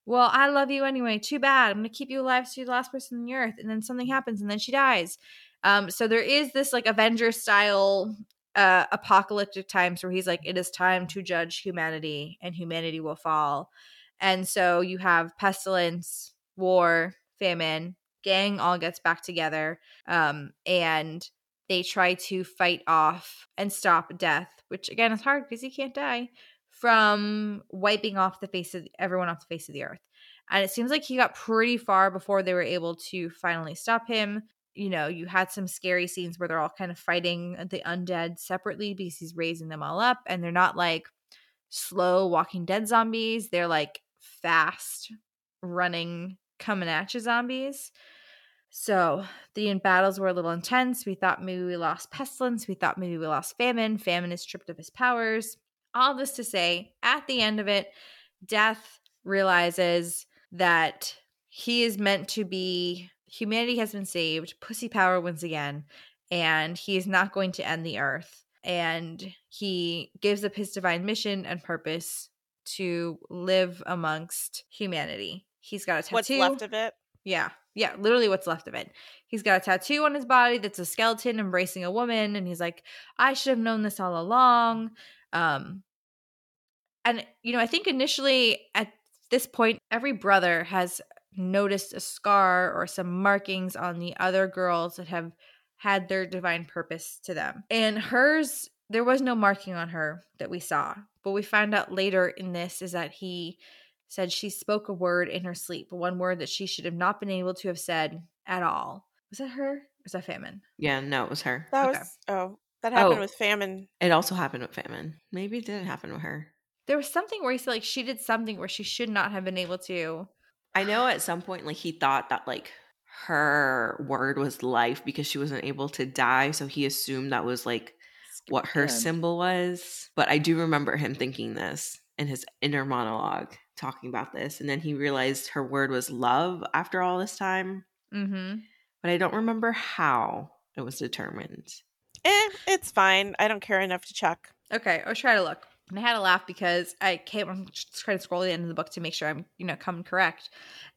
Well, I love you anyway. Too bad. I'm gonna keep you alive so you're the last person on the earth, and then something happens, and then she dies. Um, so there is this like Avenger style uh apocalyptic times where he's like, it is time to judge humanity, and humanity will fall. And so you have pestilence, war, famine, gang all gets back together. Um, and they try to fight off and stop death, which again is hard because he can't die, from wiping off the face of everyone off the face of the earth. And it seems like he got pretty far before they were able to finally stop him. You know, you had some scary scenes where they're all kind of fighting the undead separately because he's raising them all up, and they're not like slow walking dead zombies. They're like fast running, coming at you zombies. So the battles were a little intense. We thought maybe we lost pestilence. We thought maybe we lost famine. Famine is stripped of his powers. All this to say, at the end of it, Death realizes that he is meant to be, humanity has been saved. Pussy power wins again. And he is not going to end the earth. And he gives up his divine mission and purpose to live amongst humanity. He's got a tattoo. What's left of it? Yeah. Yeah, literally what's left of it. He's got a tattoo on his body that's a skeleton embracing a woman and he's like, "I should have known this all along." Um and you know, I think initially at this point every brother has noticed a scar or some markings on the other girls that have had their divine purpose to them. And hers there was no marking on her that we saw. But we find out later in this is that he said she spoke a word in her sleep, one word that she should have not been able to have said at all. Was that her? Or was that famine? Yeah, no, it was her. That Okay. was oh, that oh. happened Oh. with famine. It also happened with famine. Maybe it didn't happen with her. There was something where he said like she did something where she should not have been able to. I know at some point, like he thought that like her word was life because she wasn't able to die, so he assumed that was like what her Good. symbol was. But I do remember him thinking this in his inner monologue, talking about this, and then he realized her word was love after all this time. Mm-hmm. But I don't remember how it was determined. Eh, it's fine. I don't care enough to check. Okay, I'll try to look. And I had to laugh because I came, I'm just trying to scroll the end of the book to make sure I'm, you know, coming correct.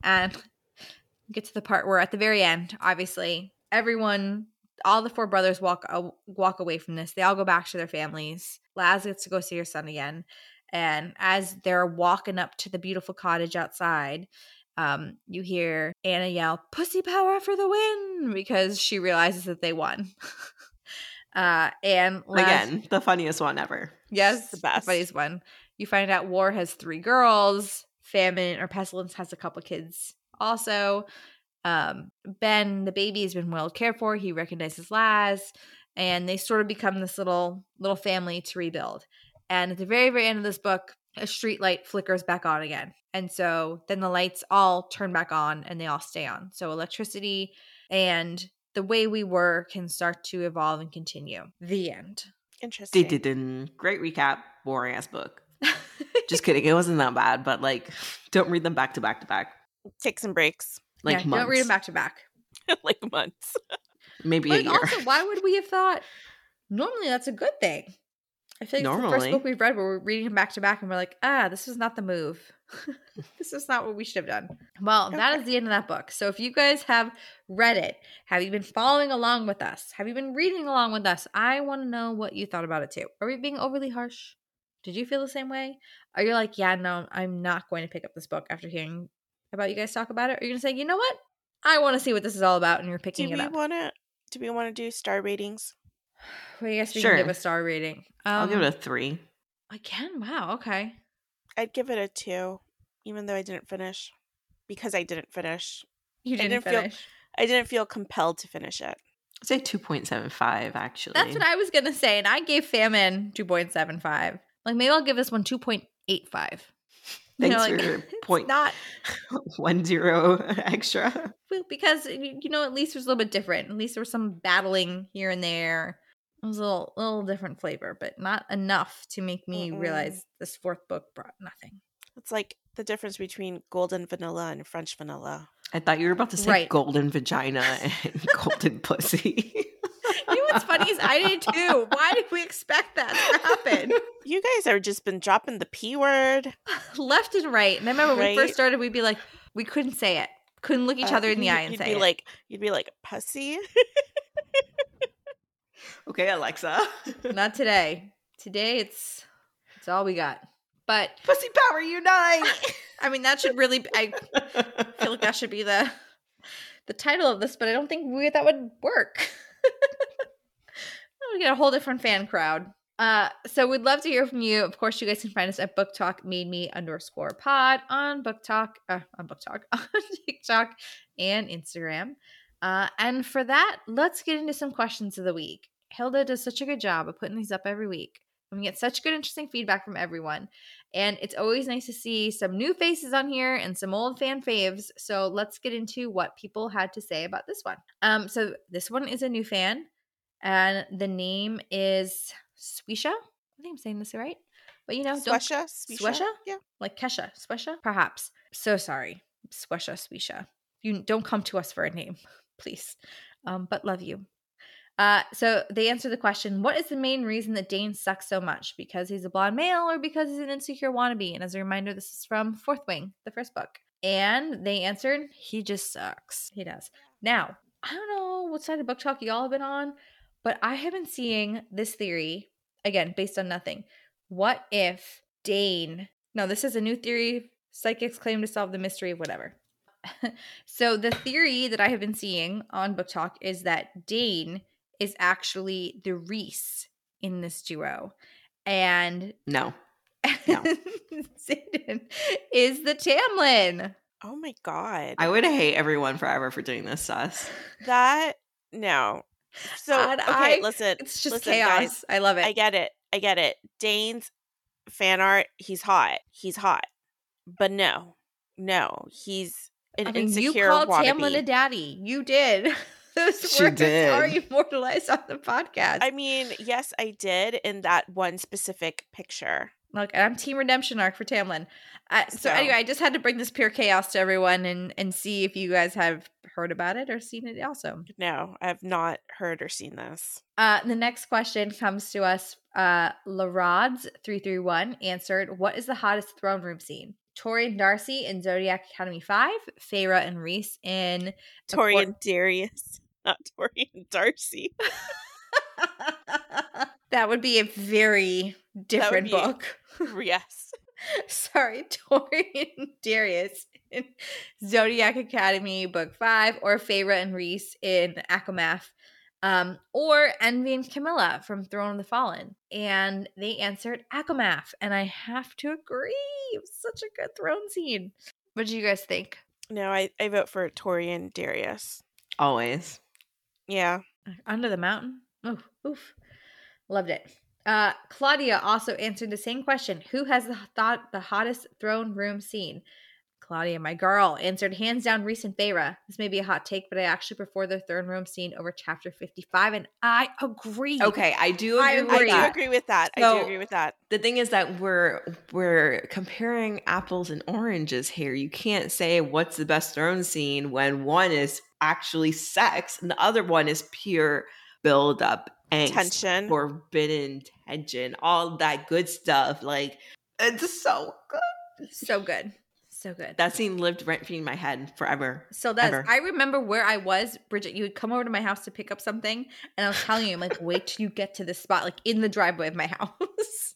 And get to the part where at the very end, obviously, everyone, all the four brothers walk a- walk away from this. They all go back to their families. Laz gets to go see her son again. And as they're walking up to the beautiful cottage outside, um, you hear Anna yell, Pussy power for the win! Because she realizes that they won. uh, and Laz- Again, the funniest one ever. Yes, the the best. funniest one. You find out War has three girls. Famine or Pestilence has a couple kids. Also, um, Ben, the baby, has been well cared for. He recognizes Laz, and they sort of become this little little family to rebuild. And at the very very end of this book, a street light flickers back on again, and so then the lights all turn back on and they all stay on. So electricity and the way we were can start to evolve and continue. The end. Interesting. Did Great recap. Boring ass book. Just kidding. It wasn't that bad, but like, don't read them back to back to back. Take some breaks. Like yeah, months. don't read them back to back. like months. Maybe a year. also, why would we have thought? Normally, that's a good thing. I feel like it's the first book we've read where we're reading them back to back, and we're like, ah, this was not the move. this is not what we should have done. Well, that is the end of that book. So if you guys have read it, have you been following along with us? Have you been reading along with us? I want to know what you thought about it too. Are we being overly harsh? Did you feel the same way? Are you like, yeah, no, I'm not going to pick up this book after hearing about you guys talk about it? Or are you going to say, you know what? I want to see what this is all about, and you're Do picking it up. want to? Do we want to do star ratings? Well, I guess we Sure. can give a star rating. Um, I'll give it a three. I can. Wow. Okay. I'd give it a two, even though I didn't finish, because I didn't finish. You I didn't, didn't feel- finish. I didn't feel compelled to finish it. I'd say 2.75, actually. That's what I was gonna say, and I gave Famine two point seven five. Like maybe I'll give this one two point eight five. Thanks like, for it's point not one zero extra. well, because you you know at least it was a little bit different. At least there was some battling here and there. It was a little little different flavor, but not enough to make me Mm-mm. realize this fourth book brought nothing. It's like the difference between golden vanilla and French vanilla. I thought you were about to say Right. golden vagina and golden pussy. You know what's funny is I did too. Why did we expect that to happen? You guys have just been dropping the p word. left and right. And I remember when we first started, we'd be like, we couldn't say it, couldn't look each Uh, other in the eye and you'd say be it. like, you'd be like pussy. Okay, Alexa. Not today. Today, it's it's all we got. But pussy power unite. I mean, that should really. Be, I feel like that should be the the title of this, but I don't think we, that would work. we get a whole different fan crowd. Uh, so we'd love to hear from you. Of course, you guys can find us at BookTok Made Me underscore Pod on BookTok, uh, on BookTok, on TikTok and Instagram. Uh, and for that, let's get into some questions of the week. Hilda does such a good job of putting these up every week. And we get such good, interesting feedback from everyone. And it's always nice to see some new faces on here and some old fan faves. So let's get into what people had to say about this one. Um, so this one is a new fan, and the name is Swisha. I think I'm saying this right. But you know, don't Swesha? Swesha? Yeah. like Kesha, Swesha, perhaps. So sorry, Swesha, Swisha. You don't come to us for a name, please. Um, but love you. Uh, so they answer the question: What is the main reason that Dane sucks so much? Because he's a blonde male, or because he's an insecure wannabe? And as a reminder, this is from Fourth Wing, the first book. And they answered, He just sucks. He does. Now, I don't know what side of BookTok y'all have been on, but I have been seeing this theory again based on nothing. What if Dane? No, this is a new theory. Psychics claim to solve the mystery of whatever. so the theory that I have been seeing on BookTok is that Dane is actually the Rhys in this duo, and No. No. Xaden is the Tamlin. Oh my god. I would hate everyone forever for doing this, sus. that no. So And okay, I- listen. It's just listen, chaos. guys. I love it. I get it. I get it. Dane's fan art, he's hot. He's hot. But no. No. He's an I mean, you called wannabe. Tamlin a daddy. You did. Those She words did. are immortalized on the podcast. I mean, yes, I did in that one specific picture. Look, and I'm Team Redemption arc for Tamlin. Uh, so, So- anyway, I just had to bring this pure chaos to everyone and and see if you guys have heard about it or seen it also. No, I have not heard or seen this. Uh, the next question comes to us. Uh, Larods three three one answered, "What is the hottest throne room scene?" Tori and Darcy in Zodiac Academy five, Feyre and Rhys in Tori and Darius, not Tori and Darcy. that would be a very different be- book. yes. Sorry, Tori and Darius in Zodiac Academy Book 5, or Feyre and Rhys in ACOMAF, um, or Envy and Camilla from Throne of the Fallen. And they answered ACOMAF, and I have to agree. It was such a good throne scene. What do you guys think? No, I, I vote for Tori and Darius. Always. Yeah. Under the Mountain? Oof, oof. Loved it. Uh, Claudia also answered the same question. Who has the thought the hottest throne room scene? Claudia, my girl, answered hands down recent Feyre. This may be a hot take, but I actually prefer the throne room scene over chapter 55, and I agree. Okay, I do I agree I with do agree. that. with that. I do agree with that. The thing is that we're we're comparing apples and oranges here. You can't say what's the best throne scene when one is actually sex and the other one is pure buildup, angst, Tension. forbidden tension, all that good stuff. Like it's so good. So good. So good. That scene lived rent free in my head forever. So that's I remember where I was, Bridget. You would come over to my house to pick up something, and I was telling you, I'm like, wait till you get to this spot, like in the driveway of my house.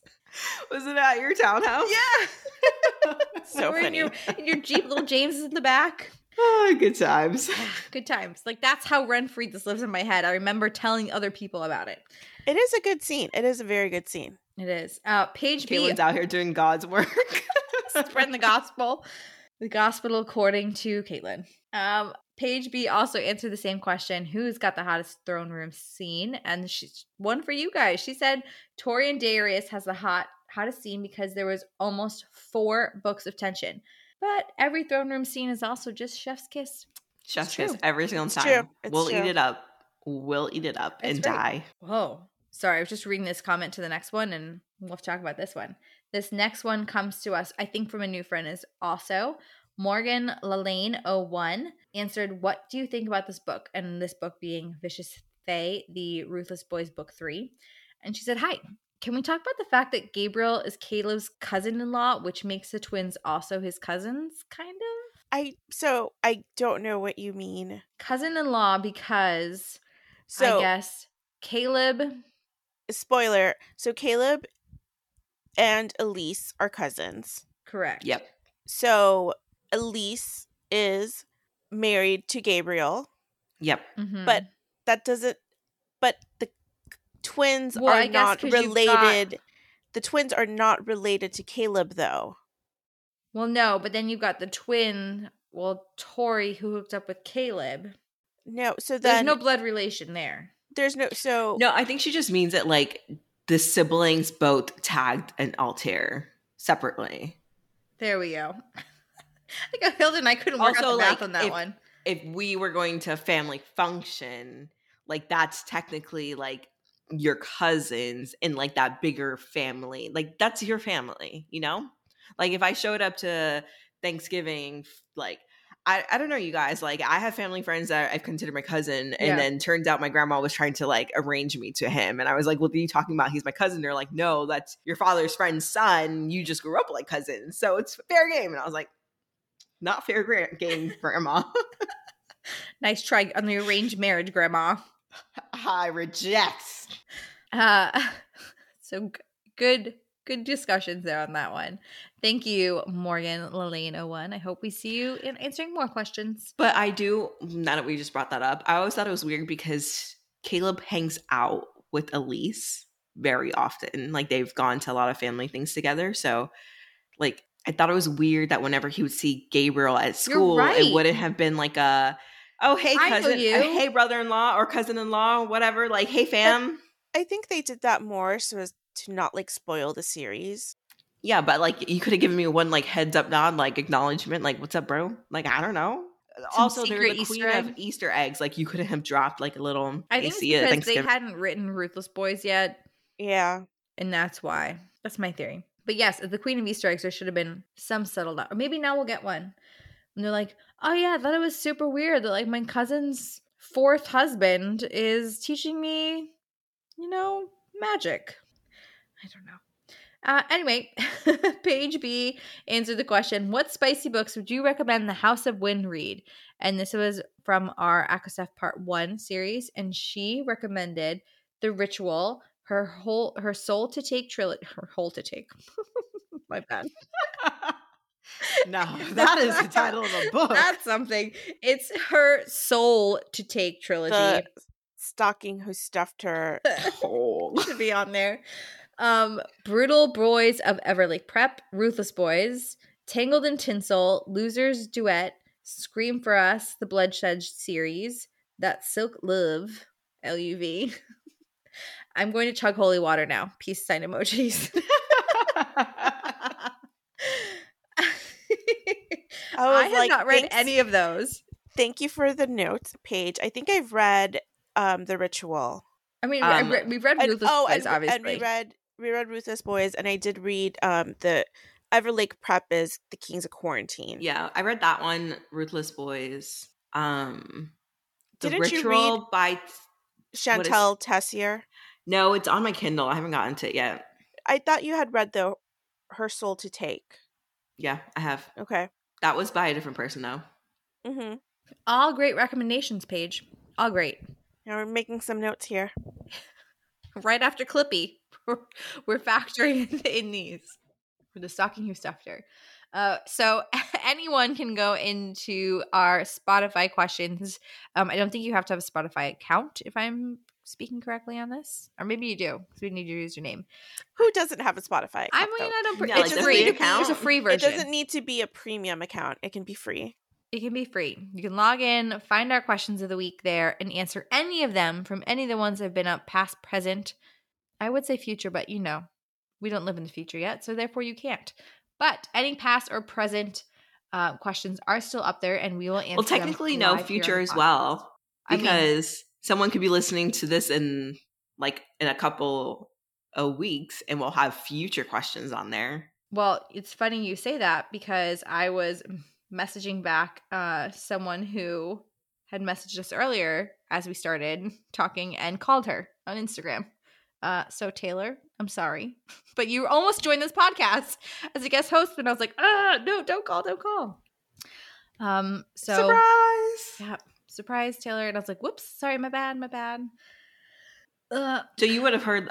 Was it at your townhouse? Yeah. So Or in funny. your in your Jeep, little James is in the back. Ah, good times. Good times. Like that's how rent free this lives in my head. I remember telling other people about it. It is a good scene. It is a very good scene. It is. Uh page B Caitlin's out here doing God's work. spreading the gospel. The gospel according to Caitlin. Um, Page B also answered the same question: Who's got the hottest throne room scene? And she's one for you guys. She said Tori and Darius has the hot hottest scene because there was almost four books of tension. But every throne room scene is also just chef's kiss. Chef's kiss every single It's time. we'll true. eat it up. We'll eat it up That's and right. die. Whoa. Sorry, I was just reading this comment to the next one and we'll talk about this one. This next one comes to us, I think, from a new friend is also Morgan Lalane01 answered, What do you think about this book? And this book being Vicious Fae, the Ruthless Boys Book 3. And she said, Hi. Can we talk about the fact that Gabriel is Caleb's cousin in law, which makes the twins also his cousins, kind of? I so I don't know what you mean. Cousin in law because So I guess Caleb. spoiler. So Caleb and Elise are cousins. Correct. Yep. So Elise is married to Gabriel. Yep. Mhm. But that doesn't but the twins Well, are I guess not 'cause you've got- related. The twins are not related to Caleb though. Well, no, but then you've got the twin, well, Tori, who hooked up with Caleb. No, so There's no blood relation there. there's no so No, I think she just means that like the siblings both tagged an Altair. separately. There we go. I think Hilda and I couldn't work Also, out the math like, on that if- one. If we were going to a family function, like that's technically like your cousins in like that bigger family. Like that's your family, you know? Like if I showed up to Thanksgiving, like I, I don't know you guys like i have family friends that i've considered my cousin and Yeah. then turns out my grandma was trying to like arrange me to him and i was like what are you talking about he's my cousin they're like no that's your father's friend's son you just grew up like cousins so it's fair game and i was like not fair game grandma Nice try on the arranged marriage, Grandma. I reject Uh, so good, good discussions there on that one. Thank you, Morgan Lelaine 01. I hope we see you in answering more questions. but i do now that we just brought that up i always thought it was weird because caleb hangs out with elise very often like they've gone to a lot of family things together so like i thought it was weird that whenever he would see gabriel at school right. it wouldn't have been like a oh hey cousin you." uh, hey brother-in-law or cousin-in-law whatever like hey fam I think they did that more so as to not like spoil the series. yeah but like you could have given me one like heads up nod like acknowledgement like what's up bro like i don't know Some also they're the queen Easter of easter eggs like you could have dropped like a little I think it's AC at because they hadn't written Ruthless Boys yet, Yeah. and that's why. That's my theory. But yes, the Queen of Easter eggs, there should have been some settled out. Or maybe now we'll get one. And they're like, oh yeah, I thought it was super weird that like my cousin's fourth husband is teaching me, you know, magic. I don't know. Uh, anyway, page B answered the question What spicy books would you recommend the House of Wind read? And this was from our ACOSF Part 1 series. And she recommended The Ritual, her whole her soul to take trilogy, her whole to take. My bad. No, that is the title of a book. That's something. It's her soul to take trilogy. The stocking who stuffed her. Oh. should be on there. Um, Brutal Boys of Everlake Prep, Ruthless Boys, Tangled in Tinsel, Losers Duet, Scream for Us, the Bloodshed series, That Silk Love, L U V. I'm going to chug holy water now. Peace sign emojis. I was I have like, not read any of those. Thank you for the notes page. I think I've read um the ritual. I mean, Um, re- we've read And, Ruthless oh, Boys, and, obviously. and we read we read Ruthless Boys, and I did read um the Everlake Prep is the Kings of Quarantine. yeah, I read that one, Ruthless Boys. Um The Didn't you Ritual by Shantel Tessier. No, it's on my Kindle. I haven't gotten to it yet. I thought you had read the Her Soul to Take. Yeah, I have. Okay. That was by a different person though. Mm-hmm. All great recommendations page. All great. Now we're making some notes here. right after Clippy. We're, we're factoring in, in these for the stocking who stuffed her. Uh, so anyone can go into our Spotify questions. Um, I don't think you have to have a Spotify account if I'm speaking correctly on this, or maybe you do because we need your username. Who doesn't have a Spotify account? I mean, though? I don't. Yeah, it's like the free. free There's a account. free It doesn't need to be a premium account. It can be free. It can be free. You can log in, find our questions of the week there, and answer any of them from any of the ones that have been up, past, present. I would say future, but you know, we don't live in the future yet, so therefore you can't. But any past or present uh, questions are still up there, and we will answer. Well, technically no live here future as the podcast. well. I mean- Because someone could be listening to this in like in a couple of weeks and we'll have future questions on there. Well, it's funny you say that because I was messaging back uh, someone who had messaged us earlier as we started talking and called her on Instagram. Uh, so Taylor, I'm sorry, but you almost joined this podcast as a guest host, and I was like, ah, no, don't call, don't call. Um, so Surprise! yeah, surprise, Taylor, and I was like, whoops, sorry, my bad, my bad. Uh, So you would have heard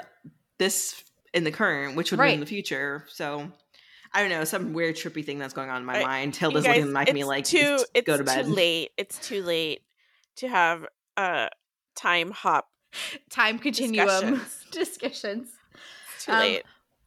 this in the current, which would be in the future. So I don't know, some weird trippy thing that's going on in my I- mind. You Hilda's guys, looking at me like too. It's go to bed. too late. It's too late to have a time hop. time continuum Discussions. discussions. It's too Um, late.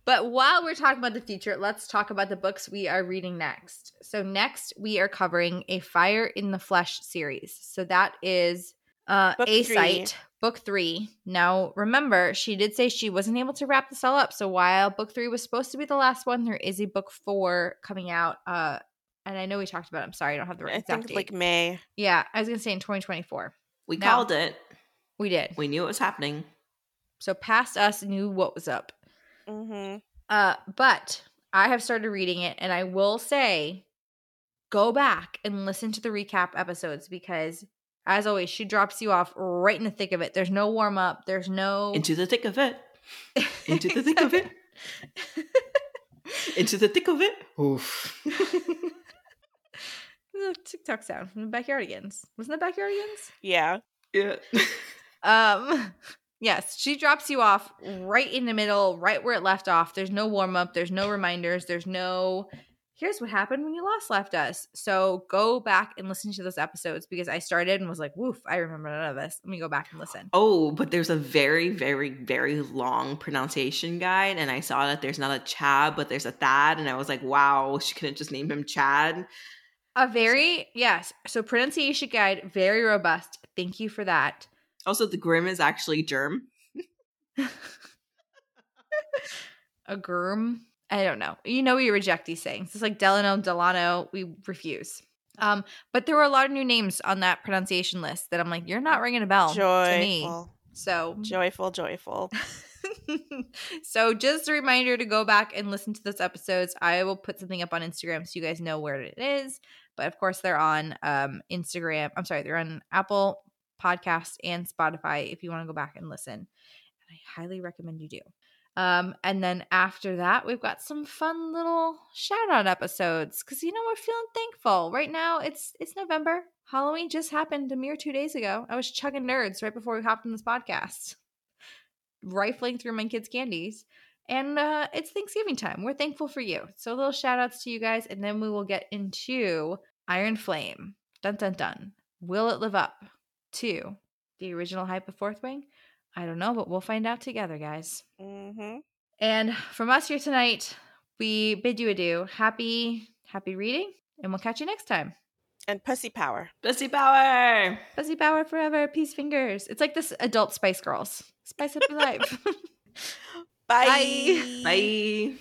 But while we're talking about the future, let's talk about the books we are reading next. So next we are covering a Fire in the Flesh series. So that is Uh, Book A three. site, book three. Now, remember, she did say she wasn't able to wrap this all up. So while book three was supposed to be the last one, there is a book four coming out. Uh, and I know we talked about. It. I'm sorry, I don't have the right I exact think date. like May. yeah, I was gonna say in 2024. We No. called it. We did. We knew it was happening. So past us knew what was up. Mm-hmm. Uh, but I have started reading it, and I will say, go back and listen to the recap episodes because, as always, she drops you off right in the thick of it. There's no warm up. There's no Into the thick of it. Into the thick of it. Into the thick of it. Oof. The TikTok sound from the Backyardigans. Wasn't that Backyardigans? Yeah. yeah. Um, yes, she drops you off mm. right in the middle, right where it left off. There's no warm up. There's no reminders. There's no. Here's what happened when you last left us. So go back and listen to those episodes because I started and was like, "Woof, I remember none of this." Let me go back and listen. Oh, but there's a very, very, very long pronunciation guide, and I saw that there's not a Chad, but there's a Thad, and I was like, wow, she couldn't just name him Chad. A very yes. So pronunciation guide, very robust. Thank you for that. Also, the Grim is actually Germ. A germ. I don't know. You know we reject these things. It's like Delano, Delano. We refuse. Um, but there were a lot of new names on that pronunciation list that I'm like, you're not ringing a bell to me. So, Joyful, joyful. so just a reminder to go back and listen to those episodes. I will put something up on Instagram so you guys know where it is. But of course, they're on um, Instagram. I'm sorry, they're on Apple Podcast and Spotify if you want to go back and listen. And I highly recommend you do. Um, and then after that, we've got some fun little shout out episodes because you know we're feeling thankful right now. It's it's November. Halloween just happened a mere two days ago. I was chugging nerds right before we hopped on this podcast, rifling through my kids' candies, and uh, it's Thanksgiving time. We're thankful for you. So little shout outs to you guys, and then we will get into Iron Flame. Dun dun dun. Will it live up to the original hype of Fourth Wing? I don't know, but we'll find out together, guys. Mm-hmm. And from us here tonight, we bid you adieu. Happy, happy reading, and we'll catch you next time. And pussy power. Pussy Power. Pussy power forever, peace fingers. It's like this adult Spice Girls. Spice up your life. Bye. Bye.